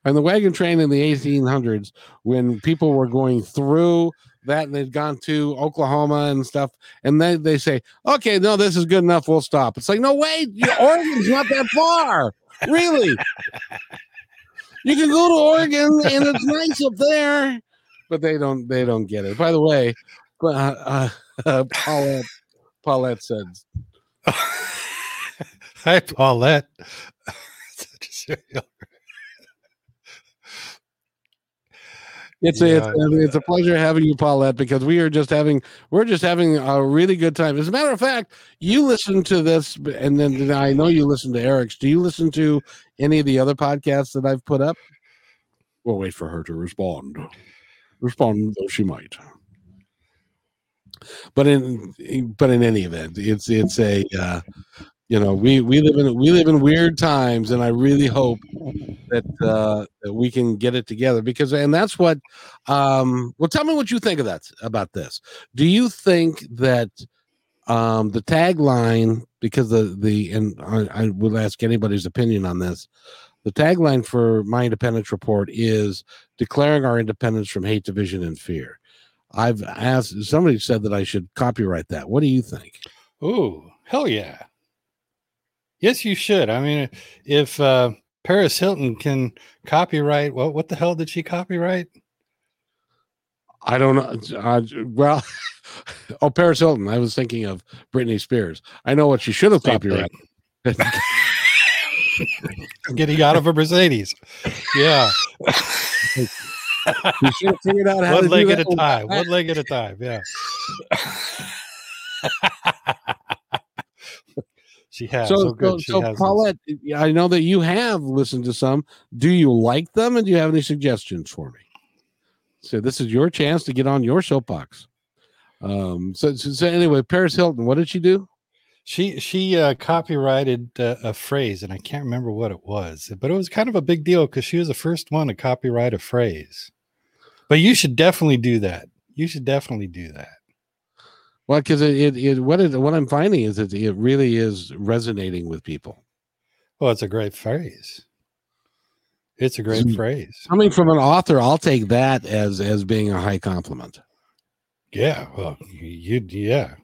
on the wagon train in the 1800s, when people were going through that and they'd gone to Oklahoma and stuff, and then they say, "Okay, no, this is good enough. We'll stop." It's like, no, wait, *laughs* Oregon's not that far really you can go to oregon and it's nice up there but they don't they don't get it by the way but uh, uh, paulette paulette said *laughs* Hi, Paulette. *laughs* Such a serial it's a, it's, Yeah. it's a pleasure having you paulette because we are just having we're just having a really good time. As a matter of fact you listen to this and then i know you listen to eric's. Do you listen to any of the other podcasts that i've put up? We'll wait for her to respond. Respond though she might but in but in any event it's it's a uh you know we we live in we live in weird times and i really hope that uh that we can get it together because and that's what um well tell me what you think of that about this. Do you think that um the tagline because the the and I, I will ask anybody's opinion on this the tagline for my independence report is declaring our independence from hate division and fear i've asked somebody said that i should copyright that what do you think Ooh, hell yeah. Yes, you should. I mean, if uh, Paris Hilton can copyright, well, what the hell did she copyright? I don't know. Uh, well, *laughs* oh, Paris Hilton. I was thinking of Britney Spears. I know what she should have Same copyrighted. *laughs* Getting out of a Mercedes. Yeah. *laughs* she should have figured out how One to leg do at a time. One leg at a time. Yeah. she has. So, So, good. so, she so has this. Paulette, I know that you have listened to some. Do you like them, and do you have any suggestions for me? So this is your chance to get on your soapbox. Um. So, so, so anyway, Paris Hilton. What did she do? She she uh, copyrighted uh, a phrase, and I can't remember what it was, but it was kind of a big deal because she was the first one to copyright a phrase. But you should definitely do that. You should definitely do that. Well, because it, it, it what it, what I'm finding is that it really is resonating with people. Well, it's a great phrase. It's a great phrase. Coming from an author, I'll take that as as being a high compliment. Yeah. Well, you yeah.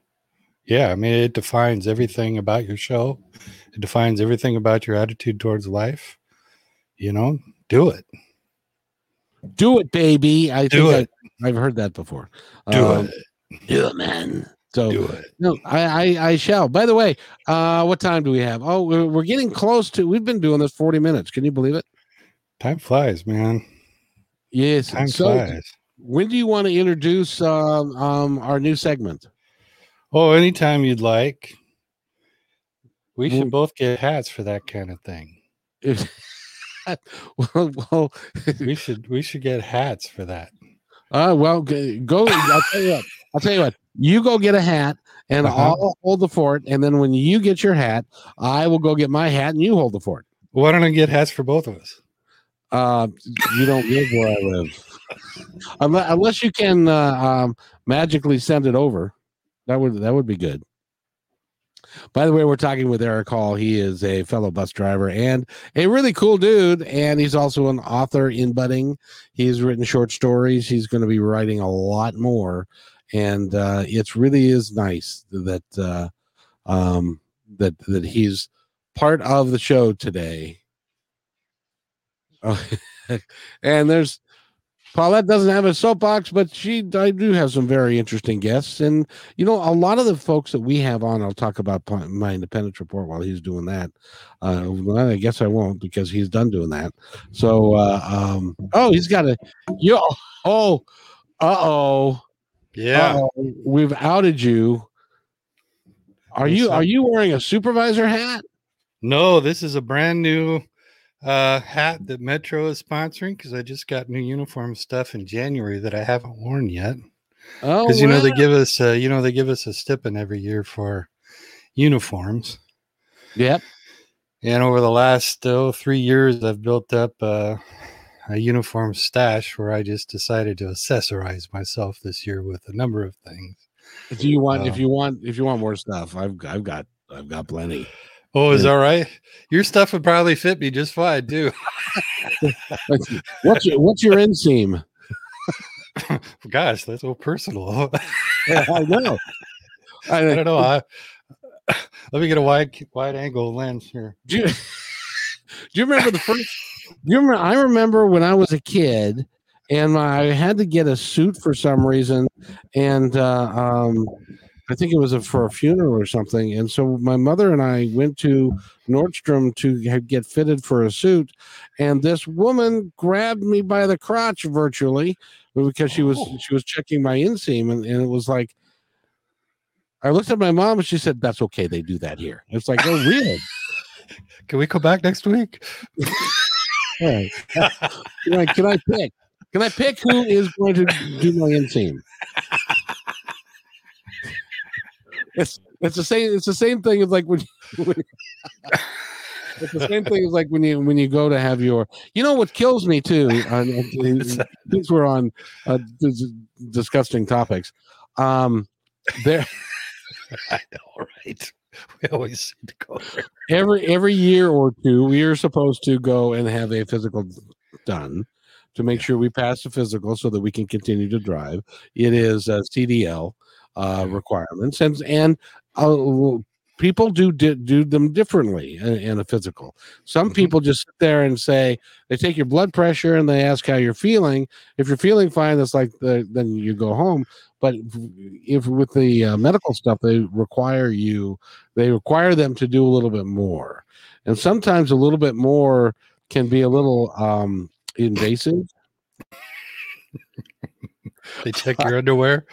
Yeah, I mean it defines everything about your show. It defines everything about your attitude towards life. You know, do it. Do it, baby. I Do think it. I, have heard that before. Do Um, it. Do it, man. So Do it. no, I, I I shall. By the way, uh, what time do we have? Oh, we're, we're getting close to. We've been doing this forty minutes. Can you believe it? Time flies, man. Yes. Time so, flies. when do you want to introduce um, um, our new segment? Oh, anytime you'd like. We Well- should both get hats for that kind of thing. *laughs* *laughs* Well, well, *laughs* we should we should get hats for that. uh, well, go. I'll tell you what. I'll tell you what. You go get a hat, and Uh-huh. I'll hold the fort. And then when you get your hat, I will go get my hat, and you hold the fort. Why don't I get hats for both of us? Uh, you don't live where I live, unless, unless you can uh, um, magically send it over. That would that would be good. By the way, we're talking with Eric Hall. He is a fellow bus driver and a really cool dude. And he's also an author in budding. He's written short stories. He's going to be writing a lot more. And uh, it's really is nice that uh, um, that that he's part of the show today. Oh, *laughs* and there's Paulette doesn't have a soapbox, but she I do have some very interesting guests, and you know a lot of the folks that we have on. I'll talk about my independence report while he's doing that. Uh, well, I guess I won't because he's done doing that. So, uh, um, oh, he's got a yo. Oh, uh oh, Yeah. we've outed you. Are you are you wearing a supervisor hat? No, this is a brand new uh, hat that Metro is sponsoring because I just got new uniform stuff in January that I haven't worn yet. Oh, Because you know they give us, uh, you know they give us a stipend every year for uniforms. Yep. And over the last oh, three years, I've built up uh, a uniform stash where I just decided to accessorize myself this year with a number of things. If you want, if Oh. you want, if you want more stuff, I've I've got I've got plenty. Oh, is Yeah. that right? Your stuff would probably fit me just fine too. *laughs* What's your what's your inseam? Gosh, that's so personal. *laughs* yeah, I know. I, I don't know. I, *laughs* let me get a wide wide angle lens here. Do you, do you remember the first? Do you remember? I remember when I was a kid, and I had to get a suit for some reason, and uh, um, I think it was a, for a funeral or something. And so my mother and I went to Nordstrom to get fitted for a suit, and this woman grabbed me by the crotch virtually uh, because she was Oh. she was checking my inseam, and, and it was like. I looked at my mom and she said, "That's okay. They do that here." It's like, "Oh, really?" *laughs* Can we come back next week? All right. Can I, can I pick? Can I pick who is going to do my inseam? It's it's the same. It's the same thing as like when. *laughs* When it's the same thing as like when you when you go to have your. You know what kills me too. *laughs* These were on uh, dis- disgusting topics. Um, there *laughs* I know, right? We always seem to go there. every every year or two we are supposed to go and have a physical done to make sure we pass the physical so that we can continue to drive it is uh, cdl uh, requirements and and uh, people do di- do them differently in, in a physical. Some Mhm. people just sit there and say they take your blood pressure and they ask how you're feeling. If you're feeling fine that's like the, then you go home. But if with the uh, medical stuff they require you they require them to do a little bit more. And sometimes a little bit more can be a little um invasive They *laughs* check your underwear.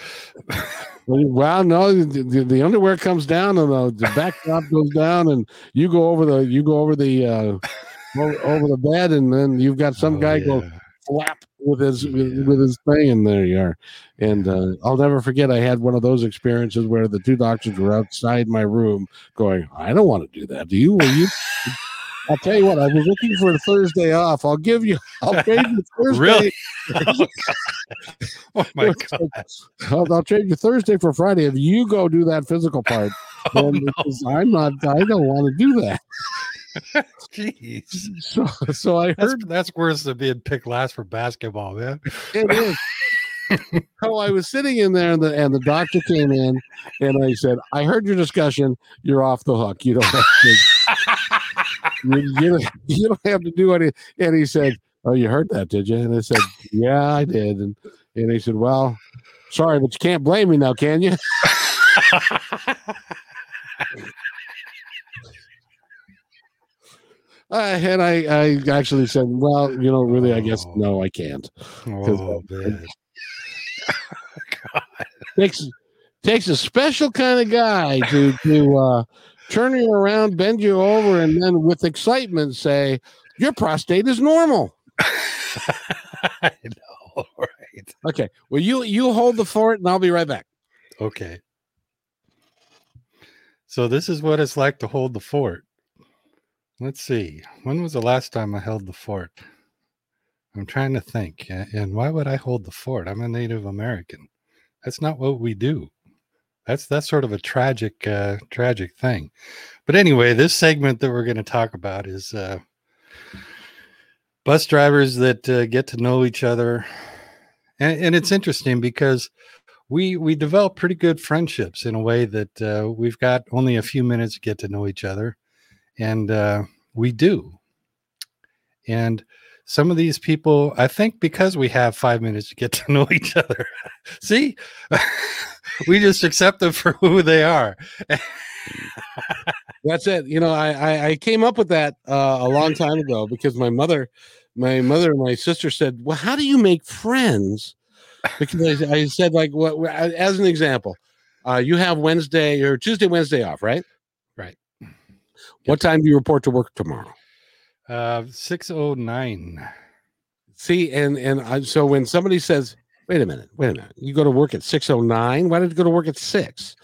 well no the, the, underwear comes down and the, the backdrop goes down and you go over the you go over the uh over, the bed and then you've got some Oh, guy go flap with his with, Yeah. with his thing and there you are and uh, i'll never forget i had one of those experiences where the two doctors were outside my room going i don't want to do that do you will you i'll tell you what i was looking for a thursday off i'll give you i'll *laughs* trade you thursday Really? *laughs* oh my god! I'll, I'll trade you thursday for friday if you go do that physical part *laughs* Oh no! i'm not i don't want to do that Jeez, so so i that's heard that's worse than being picked last for basketball, man. It is. so I was sitting in there, and the and the doctor came in, and I said, "I heard your discussion. You're off the hook. You don't have to. You, you, don't- *laughs* you don't have to do any." And he said, "Oh, you heard that, did you?" And I said, "Yeah, I did." And and he said, "Well, sorry, but you can't blame me now, can you?" *laughs* Uh, and I I actually said, "Well, you know, really, I guess no, I can't." oh man! *laughs* takes takes a special kind of guy to to uh, turn you around, bend you over, and then with excitement say, Your prostate is normal. *laughs* I know, *laughs* right? Okay. Well, you you hold the fort, and I'll be right back. Okay. So this is what it's like to hold the fort. Let's see. When was the last time I held the fort? I'm trying to think. And why would I hold the fort? I'm a Native American. That's not what we do. That's that's sort of a tragic uh, tragic thing. But anyway, this segment that we're going to talk about is uh, bus drivers that uh, get to know each other, and, and it's interesting because we we develop pretty good friendships in a way that uh, we've got only a few minutes to get to know each other, and uh, we do. And some of these people, I think, because we have five minutes to get *laughs* to know each other, see, *laughs* we just accept them for who they are. *laughs* That's it. You know, I I, I came up with that uh, a long time ago because my mother, my mother and my sister said, "Well, how do you make friends?" Because I, I said, like, what what- as an example, uh, you have Wednesday or Tuesday, Wednesday off, right? Right. What time do you report to work tomorrow? Uh, six oh nine. See, and and I, so when somebody says, "Wait a minute, wait a minute," you go to work at six oh nine. Why did you go to work at six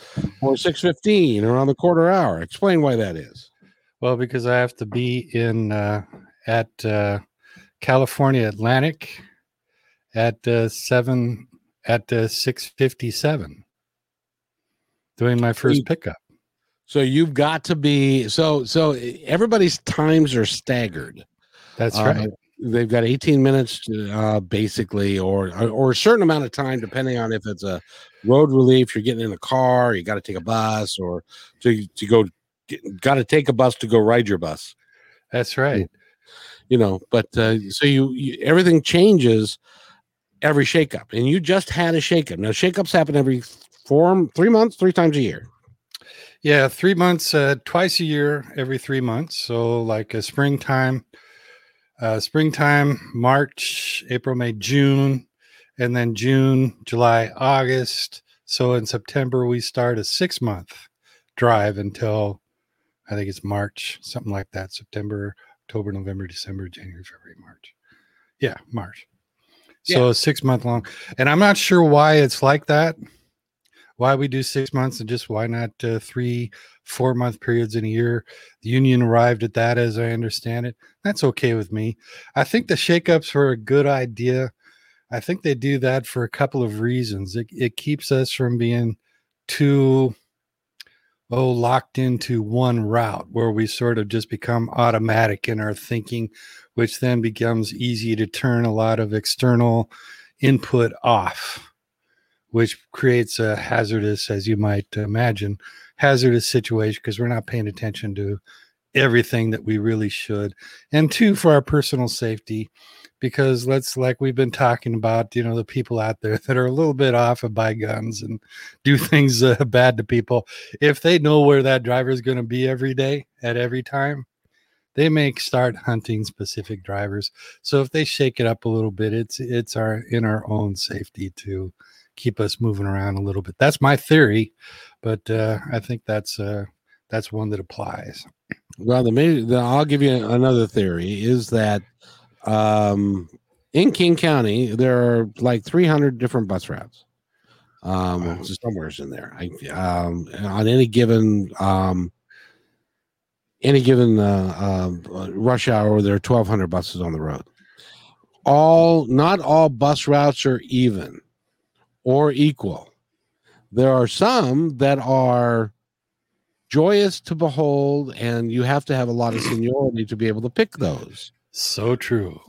or six fifteen or on the quarter hour? Explain why that is. Well, because I have to be in uh, at uh, California Atlantic at uh, seven at uh, six fifty seven, doing my first pickup. So you've got to be so so. Everybody's times are staggered. That's Uh, right. They've got 18 minutes to, uh, basically, or or a certain amount of time, depending on if it's a road relief, you're getting in a car, you got to take a bus, or to to go, got to take a bus to go ride your bus. That's right. You know, but uh, so you, you everything changes every shakeup, and you just had a shakeup. Now shakeups happen every four, three months, three times a year. Yeah, three months, uh, twice a year, every three months. So like a springtime, uh, springtime, March, April, May, June, and then June, July, August. So in September we start a six month drive until I think it's March, something like that. September, October, November, December, January, February, March. Yeah, March. So six month long, and I'm not sure why it's like that why we do six months and just why not uh, three, four month periods in a year. The union arrived at that, as I understand it. That's okay with me. I think the shakeups were a good idea. I think they do that for a couple of reasons. It, it keeps us from being too, oh, locked into one route where we sort of just become automatic in our thinking, which then becomes easy to turn a lot of external input off which creates a hazardous, as you might imagine, hazardous situation because we're not paying attention to everything that we really should. And two, for our personal safety, because let's, like we've been talking about, you know, the people out there *laughs* that are a little bit off and buy guns and do *laughs* things uh, bad to people. If they know where that driver is going to be every day at every time, they may start hunting specific drivers. So if they shake it up a little bit, it's it's our in our own safety to keep us moving around a little bit. That's my theory, but uh, I think that's uh, that's one that applies. Well, the, main, the I'll give you another theory is that um, in King County there are like 300 different bus routes. Um, Wow. somewhere's in there. I, um, on any given um, any given uh, uh, rush hour, there are 1,200 buses on the road. All not all bus routes are even or equal. There are some that are joyous to behold, and you have to have a lot of seniority to be able to pick those. So true.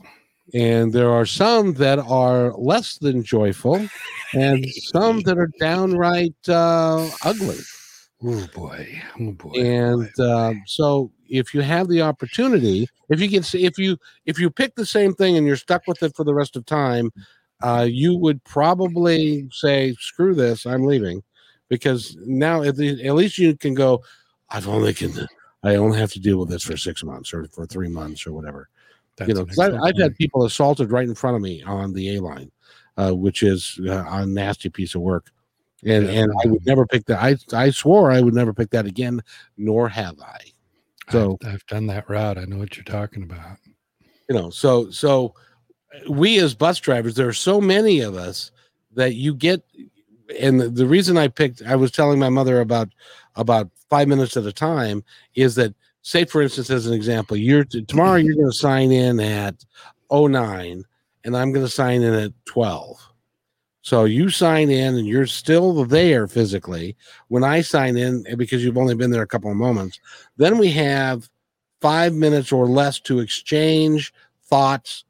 And there are some that are less than joyful, and some that are downright uh, ugly. Oh boy. Oh boy. And uh, so, if you have the opportunity, if you get, if you if you pick the same thing and you're stuck with it for the rest of time, uh, you would probably say, "Screw this, I'm leaving," because now at, the, at least you can go. I've only can, I only have to deal with this for six months or for three months or whatever. That's you know, I, I've had people assaulted right in front of me on the A line, uh, which is uh, a nasty piece of work. And Yeah. and I would never pick that. I I swore I would never pick that again, nor have I. So I've, I've done that route. I know what you're talking about. You know, so so we as bus drivers, there are so many of us that you get and the, the reason I picked I was telling my mother about about five minutes at a time is that say for instance as an example you're tomorrow you're going to sign in at 09 and i'm going to sign in at 12 so you sign in and you're still there physically. When i sign in eh, because you've only been there a couple of moments then we have five minutes or less to exchange thoughts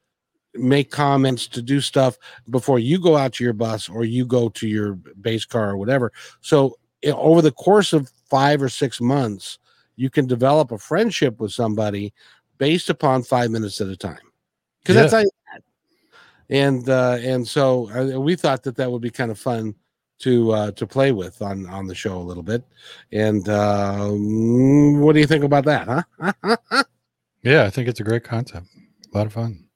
make comments to do stuff before you go out to your bus or you go to your base car or whatever so eh, over the course of five or six months you can develop a friendship with somebody based upon five minutes at a time because Yeah. that's how and uh and so uh, we thought that that would be kind of fun to uh to play with on on the show a little bit and uh what do you think about that huh *laughs* Yeah, I think it's a great concept. A lot of fun.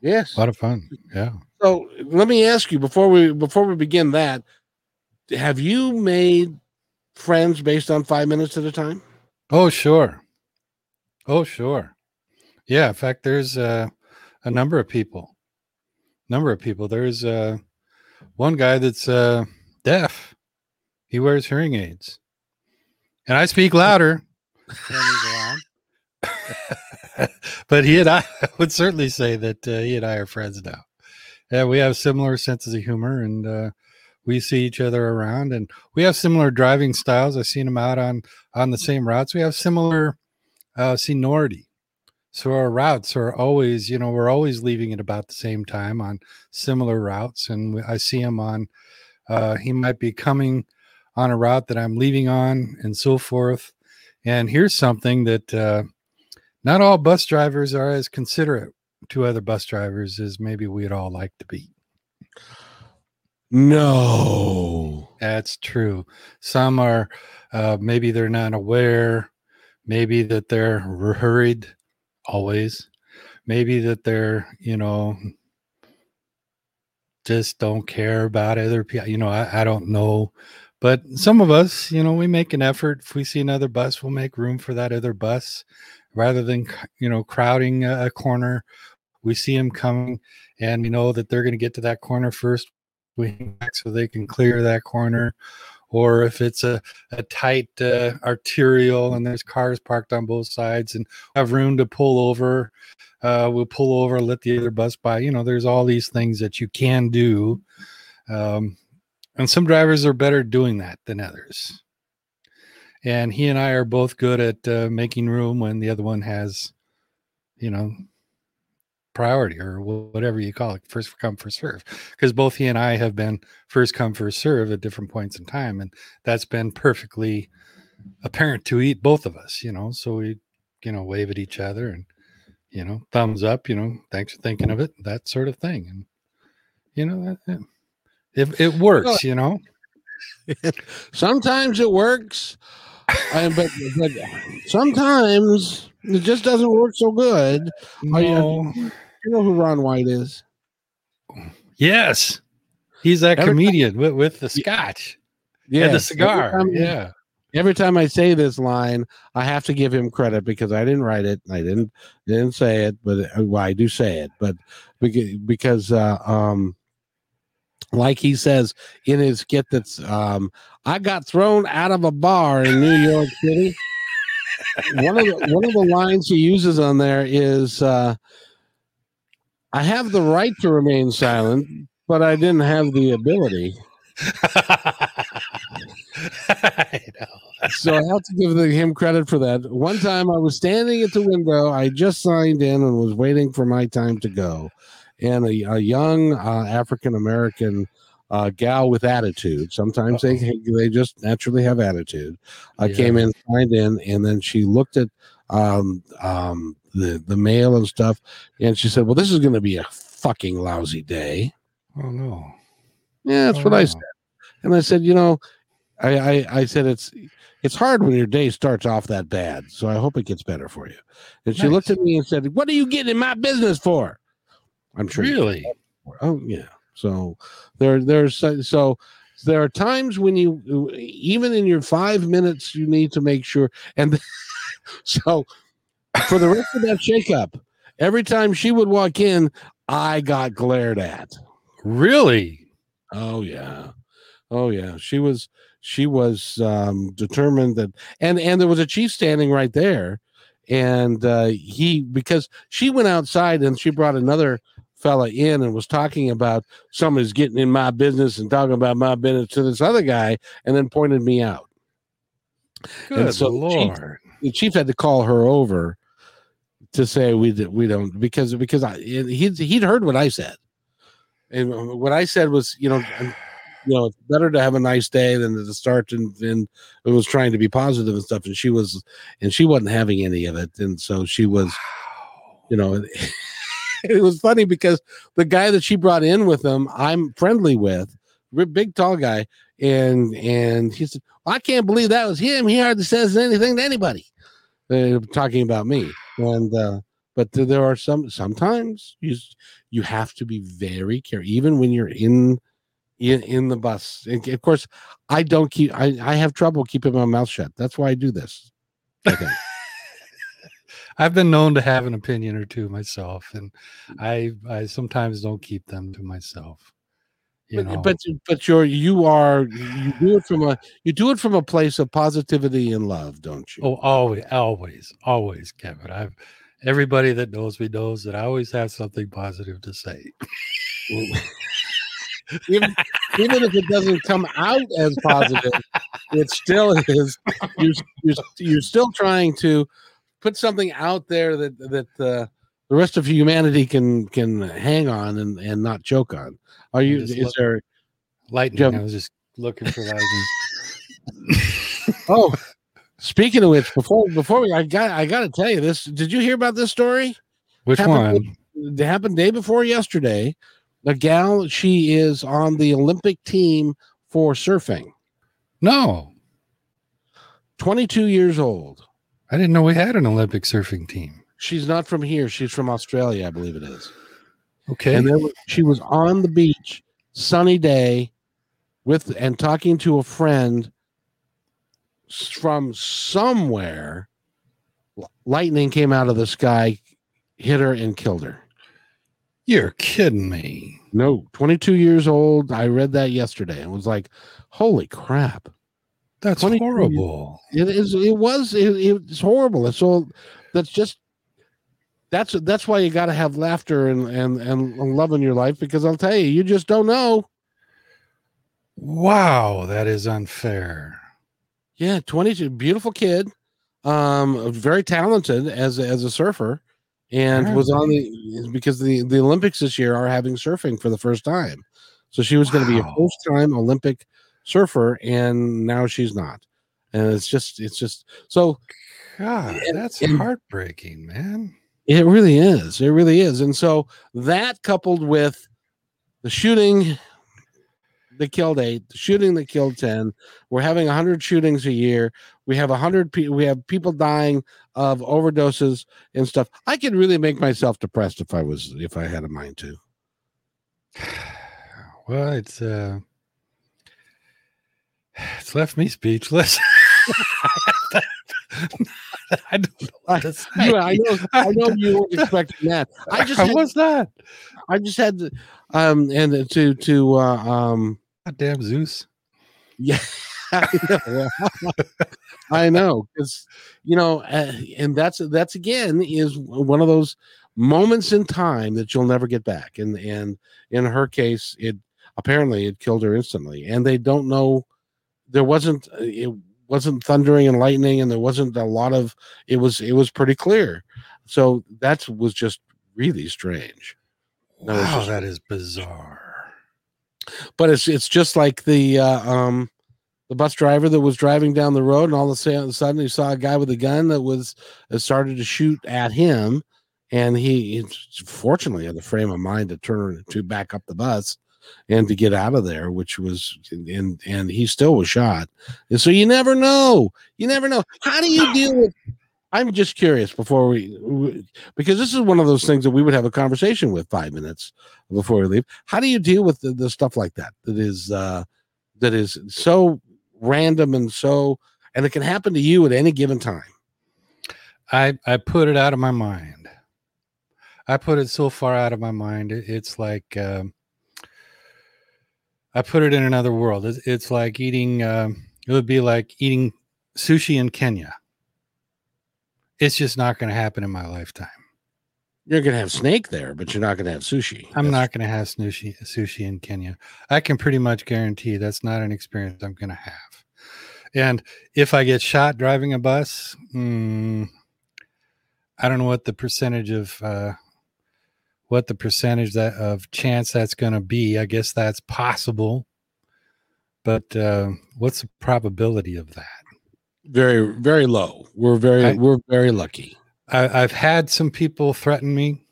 Yes A lot of fun. Yeah. so let me ask you before we before we begin that have you made friends based on five minutes at a time Oh, sure. Oh, sure. Yeah. In fact, there's uh, a number of people. Number of people. There's uh, one guy that's uh, deaf. He wears hearing aids, and I speak louder. *laughs* *laughs* *laughs* but he and I *laughs* would certainly say that uh, he and I are friends now. Yeah, we have similar senses of humor, and uh, we see each other around, and we have similar driving styles. I've seen him out on on the same routes. We have similar uh, seniority, so our routes are always, you know, we're always leaving at about the same time on similar routes, and I see him on. Uh, he might be coming on a route that I'm leaving on, and so forth. And here's something that uh, not all bus drivers are as considerate to other bus drivers as maybe we'd all like to be. no That's true. Some are, uh, maybe they're not aware, maybe that they're hurried always, maybe that they're, you know, just don't care about other people. You know, I, I don't know. But some of us, you know, we make an effort. If we see another bus, we'll make room for that other bus rather than, you know, crowding a, corner. We see them coming and we know that they're going to get to that corner first. So they can clear that corner. Or if it's a, a tight uh, arterial and there's cars parked on both sides and have room to pull over, uh, we'll pull over, let the other bus by. You know, there's all these things that you can do. Um, and some drivers are better doing that than others. And he and I are both good at uh, making room when the other one has, you know, priority or whatever you call it, first come, first serve. Because both he and I have been first come, first serve at different points in time. And that's been perfectly apparent to eat both of us, you know. So we, you know, wave at each other and, you know, thumbs up, you know, thanks for thinking of it, that sort of thing. And, you know, that, it works, you know. *laughs* sometimes it works and but, but sometimes it just doesn't work so good Are you- No. you know who ron white is Yes. He's that Every time- comedian with, with the scotch and the Yes, every cigar. time- Yeah. every time I say this line, I have to give him credit because I didn't write it. I didn't didn't say it, but uh, well, I do say it. But because, because uh, um, like he says in his skit, that's um, I got thrown out of a bar in New York City. one of the one of the lines he uses on there is, uh, "I have the right to remain silent, but I didn't have the ability." *laughs* So I have to give the, him credit for that. One time I was standing at the window, I just signed in and was waiting for my time to go. And a, a young uh, African American uh, gal with attitude, sometimes they they just naturally have attitude, uh, Yeah. came in, signed in, and then she looked at um, um, the, the mail and stuff, and she said, Well, this is going to be a fucking lousy day. Oh no. Yeah, that's Oh, what I said. And I said, you know, I, I I said it's it's hard when your day starts off that bad. So I hope it gets better for you. And she looked at me and said, "What are you getting in my business for?" I'm sure. Really? Oh yeah. So there there's so, there are times when you even in your five minutes you need to make sure and *laughs* so for the rest of that shakeup Every time she would walk in, I got glared at. Really? Oh yeah. Oh yeah. She was she was um determined that and and there was a chief standing right there and uh he because she went outside and she brought another fella in and was talking about somebody's getting in my business and talking about my business to this other guy and then pointed me out. Good so the chief- lord. The chief had to call her over to say we we don't because because I he'd he'd heard what I said. And what I said was, you know, you know, it's better to have a nice day than to start and, and it was trying to be positive and stuff. And she was, and she wasn't having any of it. And so she was, you know, *laughs* *laughs* it was funny because the guy that she brought in with them, I'm friendly with, big tall guy, and and he said, "I can't believe that was him. He hardly says anything to anybody." Uh, talking about me, and uh, but there are some sometimes you you have to be very careful, even when you're in in, in the bus. And of course, I don't keep. I I have trouble keeping my mouth shut. That's why I do this. Think. I've been known to have an opinion or two myself, and mm. I I sometimes don't keep them to myself. You eh, know, but, but but you're you are you do it from a you do it from a place of positivity and love, don't you? oh, always, always, always, Kevin. I've everybody that knows me knows that I always have something positive to say. *laughs* even, even if it doesn't come out as positive, it still is. You're, you're, you're still trying to put something out there that that uh, the rest of humanity can can hang on and and not choke on. Are you? Is look- there? Lightning. Jim. I was just looking for lightning. *laughs* Oh, speaking of which, before before we, I got I got to tell you this. Did you hear about this story? Which Happened one? It happened day before yesterday. A gal, she is on the Olympic team for surfing. No, 22 years old. I didn't know we had an Olympic surfing team. She's not from here. She's from Australia, I believe it is. Okay. And was, she was on the beach, sunny day, with and talking to a friend from somewhere. Lightning came out of the sky, hit her, and killed her. You're kidding me. No, 22 years old. I read that yesterday and was like, holy crap. That's horrible. It is. It was. It, it's horrible. And so that's just. That's that's why you got to have laughter and, and and love in your life because I'll tell you, you just don't know. Wow, that is unfair. Yeah, twenty two, beautiful kid, um, very talented as as a surfer, and was on the because the the Olympics this year are having surfing for the first time, so she was going to be a Wow. first time Olympic surfer, and now she's not, and it's just it's just so God, And- that's and- heartbreaking, man. It really is. It really is. And so that coupled with the shooting that killed eight, the shooting that killed 10, we're having 100 shootings a year. We have 100 people, we have people dying of overdoses and stuff. I could really make myself depressed if I was, if I had a mind to. *sighs* Well, it's uh it's left me speechless. *laughs* I don't know what to *laughs* say. I know, I know you weren't expecting that. I just, had, was not. I just had to, um, and to, to, uh, um, Goddamn Zeus. Yeah, *laughs* I know. because you know, uh, and that's that's again is one of those moments in time that you'll never get back. And and in her case, it apparently it killed her instantly, and they don't know. There wasn't uh, it wasn't thundering and lightning, and there wasn't a lot of. It was it was pretty clear. So that was just really strange. That Wow, just- that is bizarre. but it's it's just like the uh, um the bus driver that was driving down the road and all of a sudden he saw a guy with a gun that was uh, started to shoot at him and he, he fortunately had the frame of mind to turn to back up the bus and to get out of there which was and and he still was shot and so you never know you never know how do you deal with i'm just curious before we, because this is one of those things that we would have a conversation with five minutes before we leave how do you deal with the, the stuff like that that is uh that is so random and so and it can happen to you at any given time I I put it out of my mind. I put it so far out of my mind. It's like um, I put it in another world. It's, it's like eating. Um, it would be like eating sushi in Kenya. It's just not going to happen in my lifetime. You're gonna have snake there, but you're not gonna have sushi. I'm That's- not going to have sushi sushi in Kenya. I can pretty much guarantee that's not an experience I'm going to have. And if I get shot driving a bus, mm, I don't know what the percentage of uh, what the percentage that of chance that's going to be. I guess that's possible, but uh, what's the probability of that? very very low. We're very I- we're very lucky. I, I've had some people threaten me,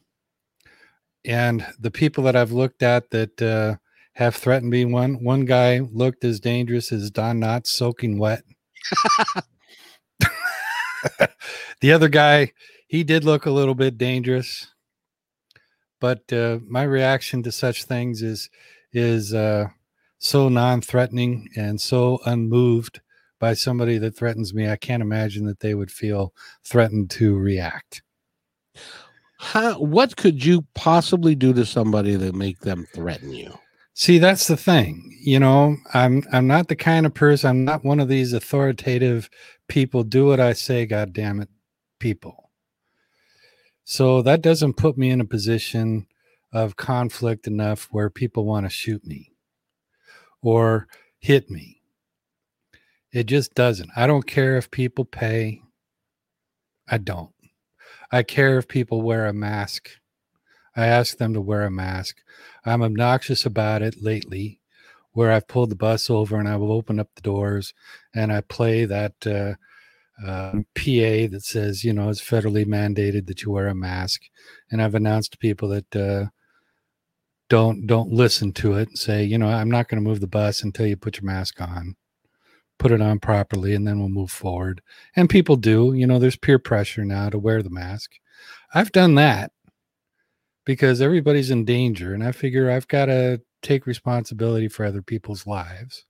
and the people that I've looked at that uh, have threatened me. One one guy looked as dangerous as Don Knotts soaking wet. *laughs* *laughs* the other guy, he did look a little bit dangerous, but uh, my reaction to such things is is uh, so non-threatening and so unmoved by somebody that threatens me. I can't imagine that they would feel threatened to react. How what could you possibly do to somebody that make them threaten you? See, that's the thing. You know, I'm I'm not the kind of person. I'm not one of these authoritative people. Do what I say, God damn it, people. So that doesn't put me in a position of conflict enough where people want to shoot me or hit me. It just doesn't. I don't care if people pay. I don't. I care if people wear a mask. I ask them to wear a mask. I'm obnoxious about it lately, where I've pulled the bus over and I will open up the doors and I play that uh, uh, PA that says, you know, it's federally mandated that you wear a mask. And I've announced to people that uh, don't don't listen to it. and Say, you know, I'm not going to move the bus until you put your mask on. Put it on properly, and then we'll move forward. And people do. You know, there's peer pressure now to wear the mask. I've done that because everybody's in danger and i figure i've got to take responsibility for other people's lives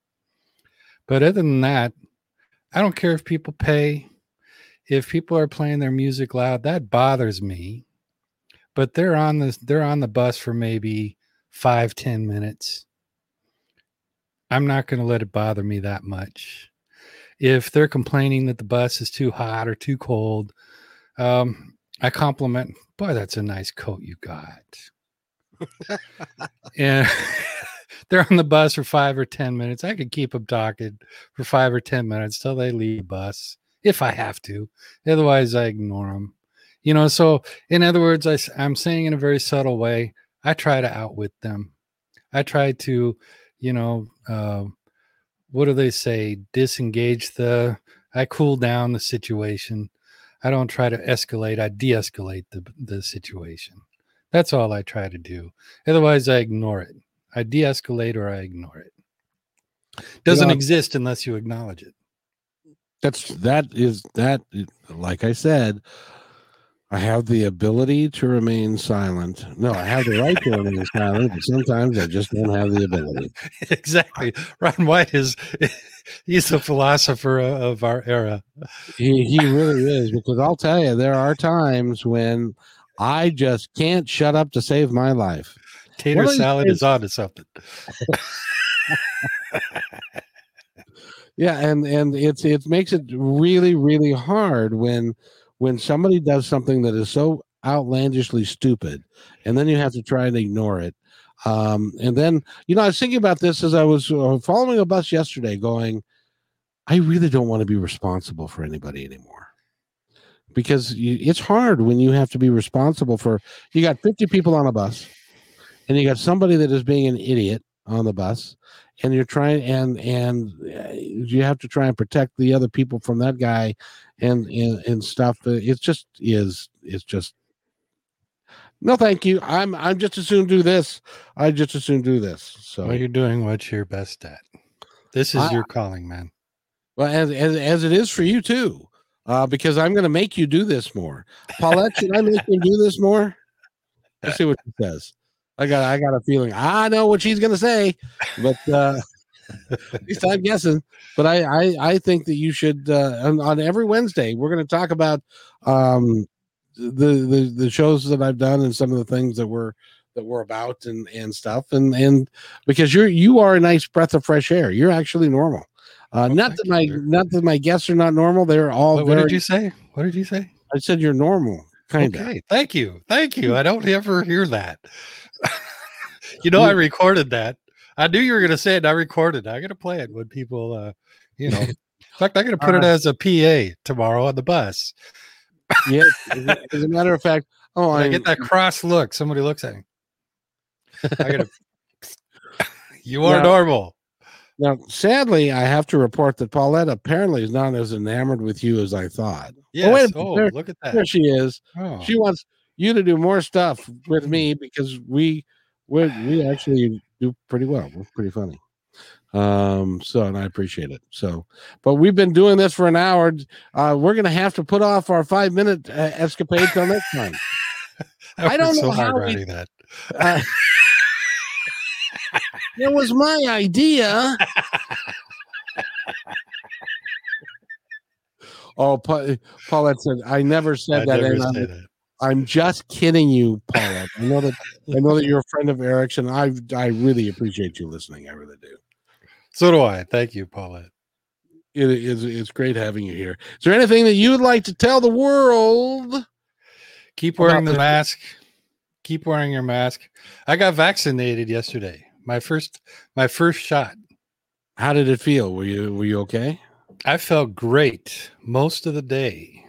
but other than that i don't care if people pay if people are playing their music loud that bothers me. But they're on the they're on the bus for maybe five ten minutes. I'm not going to let it bother me that much. If they're complaining that the bus is too hot or too cold um, i compliment boy, that's a nice coat you got. *laughs* and *laughs* *laughs* they're on the bus for five or 10 minutes. I could keep them talking for five or 10 minutes till they leave the bus if I have to. Otherwise, I ignore them. You know, so in other words, I, I'm saying in a very subtle way, I try to outwit them. I try to, you know, uh, what do they say? Disengage the, I cool down the situation. I don't try to escalate. I de-escalate the the situation. That's all I try to do. Otherwise, I ignore it. I de-escalate or I ignore it. Doesn't Yeah. exist unless you acknowledge it. That's that is that eh, like I said, I have the ability to remain silent. No, I have the right to remain silent, but sometimes I just don't have the ability. *laughs* exactly. Ron White is *laughs* he's a philosopher uh, of our era. He he really is because I'll tell you, there are times when I just can't shut up to save my life. Tater One of these salad is on to something. *laughs* Yeah, and and it's it makes it really really hard when when somebody does something that is so outlandishly stupid, and then you have to try and ignore it. Um, and then you know I was thinking about this as I was uh, following a bus yesterday, going, I really don't want to be responsible for anybody anymore. Because you, it's hard when you have to be responsible for you got 50 people on a bus and you got somebody that is being an idiot on the bus and you're trying and and uh, you have to try and protect the other people from that guy and and, and stuff Uh, it just is it's just no thank you. I'm i'm just as soon do this. I just as soon do this so Well, you're doing what you're best at. This is I- your calling, man. well as, as as it is for you too uh because i'm going to make you do this more. Paulette should i make you do this more? Let's see what she says i got i got a feeling i know what she's going to say but uh at least i'm guessing but i i, I think that you should uh on, on every wednesday we're going to talk about um the, the the shows that I've done and some of the things that we're that we're about and and stuff and and because you're you are a nice breath of fresh air. You're actually normal. Uh, Well, not that my not that my guests are not normal. They're all What, what very. did you say? What did you say? I said you're normal, kind of. Okay, thank you, thank you. I don't ever hear that. *laughs* you know, I recorded that. I knew you were going to say it. And I recorded. it. I got to play it when people, uh, you know. In fact, I'm going to put it Uh, as a PA tomorrow on the bus. Yes, as a- matter of fact. Oh, I get that cross look. Somebody looks at me. I got to. *laughs* *laughs* you are Now- normal. Now, sadly, I have to report that Paulette apparently is not as enamored with you as I thought. Yes. wait Oh, minute. look at that. There she is. Oh. She wants you to do more stuff with me because we we we actually do pretty well. We're pretty funny. Um, so and I appreciate it. So, but we've been doing this for an hour. Uh, we're gonna have to put off our five minute uh, escapade till next time. *laughs* I don't know so hard how we- writing that. Uh, it was my idea. *laughs* Oh, Pa- Paulette said, "I never said I that." never I'm, say that. I'm just kidding you, Paulette. I know that. I know that you're a friend of Eric's, and I I really appreciate you listening. I really do. So do I. Thank you, Paulette. It is it's great having you here. Is there anything that you would like to tell the world? Keep wearing the the- mask. Keep wearing your mask. I got vaccinated yesterday. My first my first shot. How did it feel? Were you were you okay? I felt great most of the day.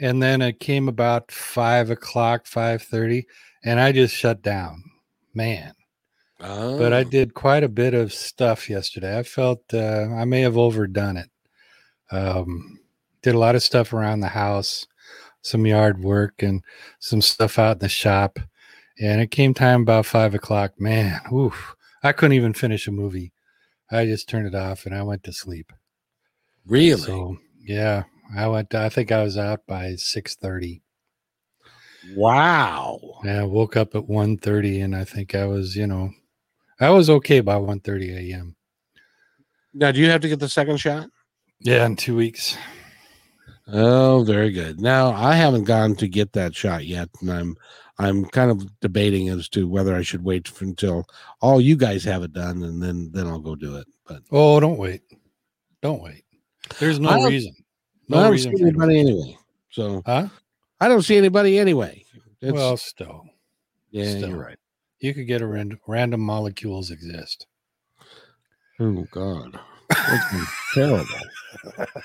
And then it came about five o'clock, five thirty, and I just shut down. Man. But I Oh. did quite a bit of stuff yesterday. I felt uh, I may have overdone it. Um, did a lot of stuff around the house, some yard work, and some stuff out in the shop. And it came time about five o'clock. Man, oof, I couldn't even finish a movie. I just turned it off and I went to sleep. really. So yeah, I went. I think I was out by six thirty. wow. Yeah, I woke up at 1.30 and I think I was, you know, I was okay by 1.30 a.m. Now, do you have to get the second shot? Yeah, in two weeks. Oh, very good. Now, I haven't gone to get that shot yet, and I'm I'm kind of debating as to whether I should wait for, until all you guys have it done, and then then I'll go do it. But Oh, don't wait. Don't wait. There's I no don't- reason. I don't see anybody anyway. So Huh? I don't see anybody anyway. It's, well, still, yeah, still. you're right. you could get a random, random molecules exist. Oh God, that's *laughs* terrible.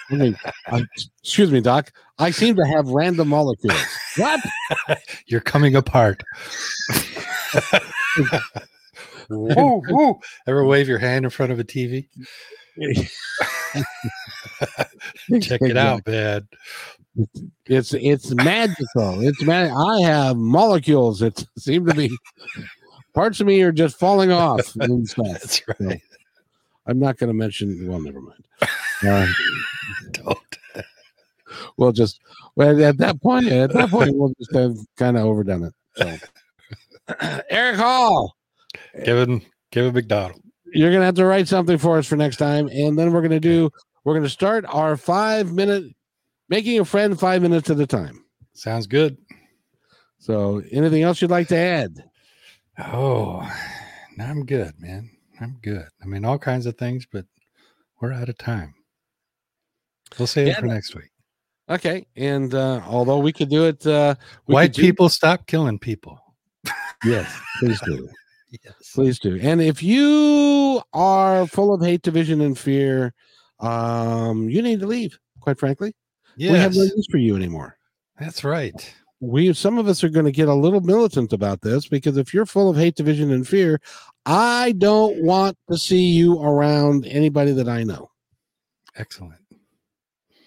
I mean, I, excuse me, Doc. I seem to have random molecules. What? *laughs* You're coming apart. *laughs* woo, woo. Ever wave your hand in front of a TV? *laughs* Check it out, man. It's it's magical. It's man. I have molecules that *laughs* seem to be parts of me are just falling off *laughs* and stuff. That's right. I'm not going to mention. Well, never mind. Uh, Don't. we'll just well at that point. At that point, we'll just have kind of overdone it. So, Eric Hall, Kevin, Kevin McDonald. You're going to have to write something for us for next time, and then we're going to do. We're going to start our five minute making a friend five minutes at a time. Sounds good. So, anything else you'd like to add? Oh, no, I'm good, man. I'm good. I mean, all kinds of things, but we're out of time. We'll save Yeah, it for next week. Okay, and uh, although we could do it, uh, White could do- people stop killing people. yes, please do, Yes. please do. And if you are full of hate, division, and fear, um, you need to leave. Quite frankly, we have no use for you anymore. That's right. We some of us are going to get a little militant about this because if you're full of hate, division, and fear, I don't want to see you around anybody that I know. Excellent.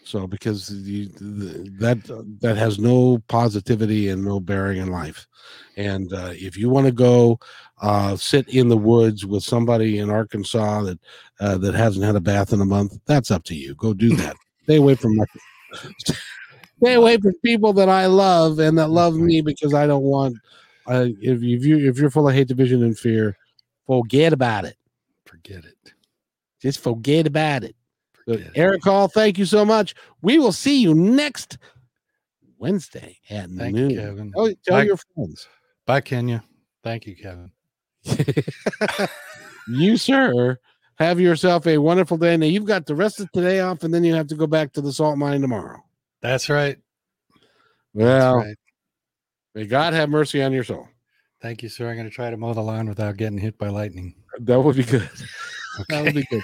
So because you, th- that that has no positivity and no bearing in life, and uh, if you want to go uh, sit in the woods with somebody in Arkansas that uh, that hasn't had a bath in a month, that's up to you. Go do that. Stay away from my. *laughs* Stay away from people that I love and that love me because I don't want. Uh, if if you if you're full of hate, division, and fear, forget about it. Forget it. Just forget about it. It. Eric Hall, thank you so much. We will see you next Wednesday at Thank noon. you, Kevin. Oh, tell Bye. your friends. Bye, Kenya. Thank you, Kevin. *laughs* you, sir, have yourself a wonderful day. Now, you've got the rest of today off, and then you have to go back to the salt mine tomorrow. That's right. Well, That's right. may God have mercy on your soul. Thank you, sir. I'm going to try to mow the lawn without getting hit by lightning. That would be good. *laughs* That would be good.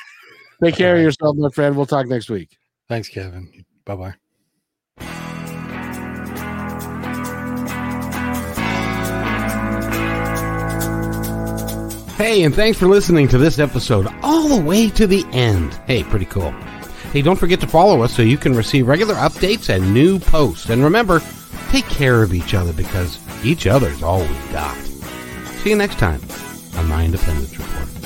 Take care of yourself, my friend. We'll talk next week. Thanks, Kevin. Bye bye. Hey, and thanks for listening to this episode all the way to the end. Hey, pretty cool. Hey, don't forget to follow us so you can receive regular updates and new posts. And remember, take care of each other because each other's all we've got. See you next time on My Independence Report.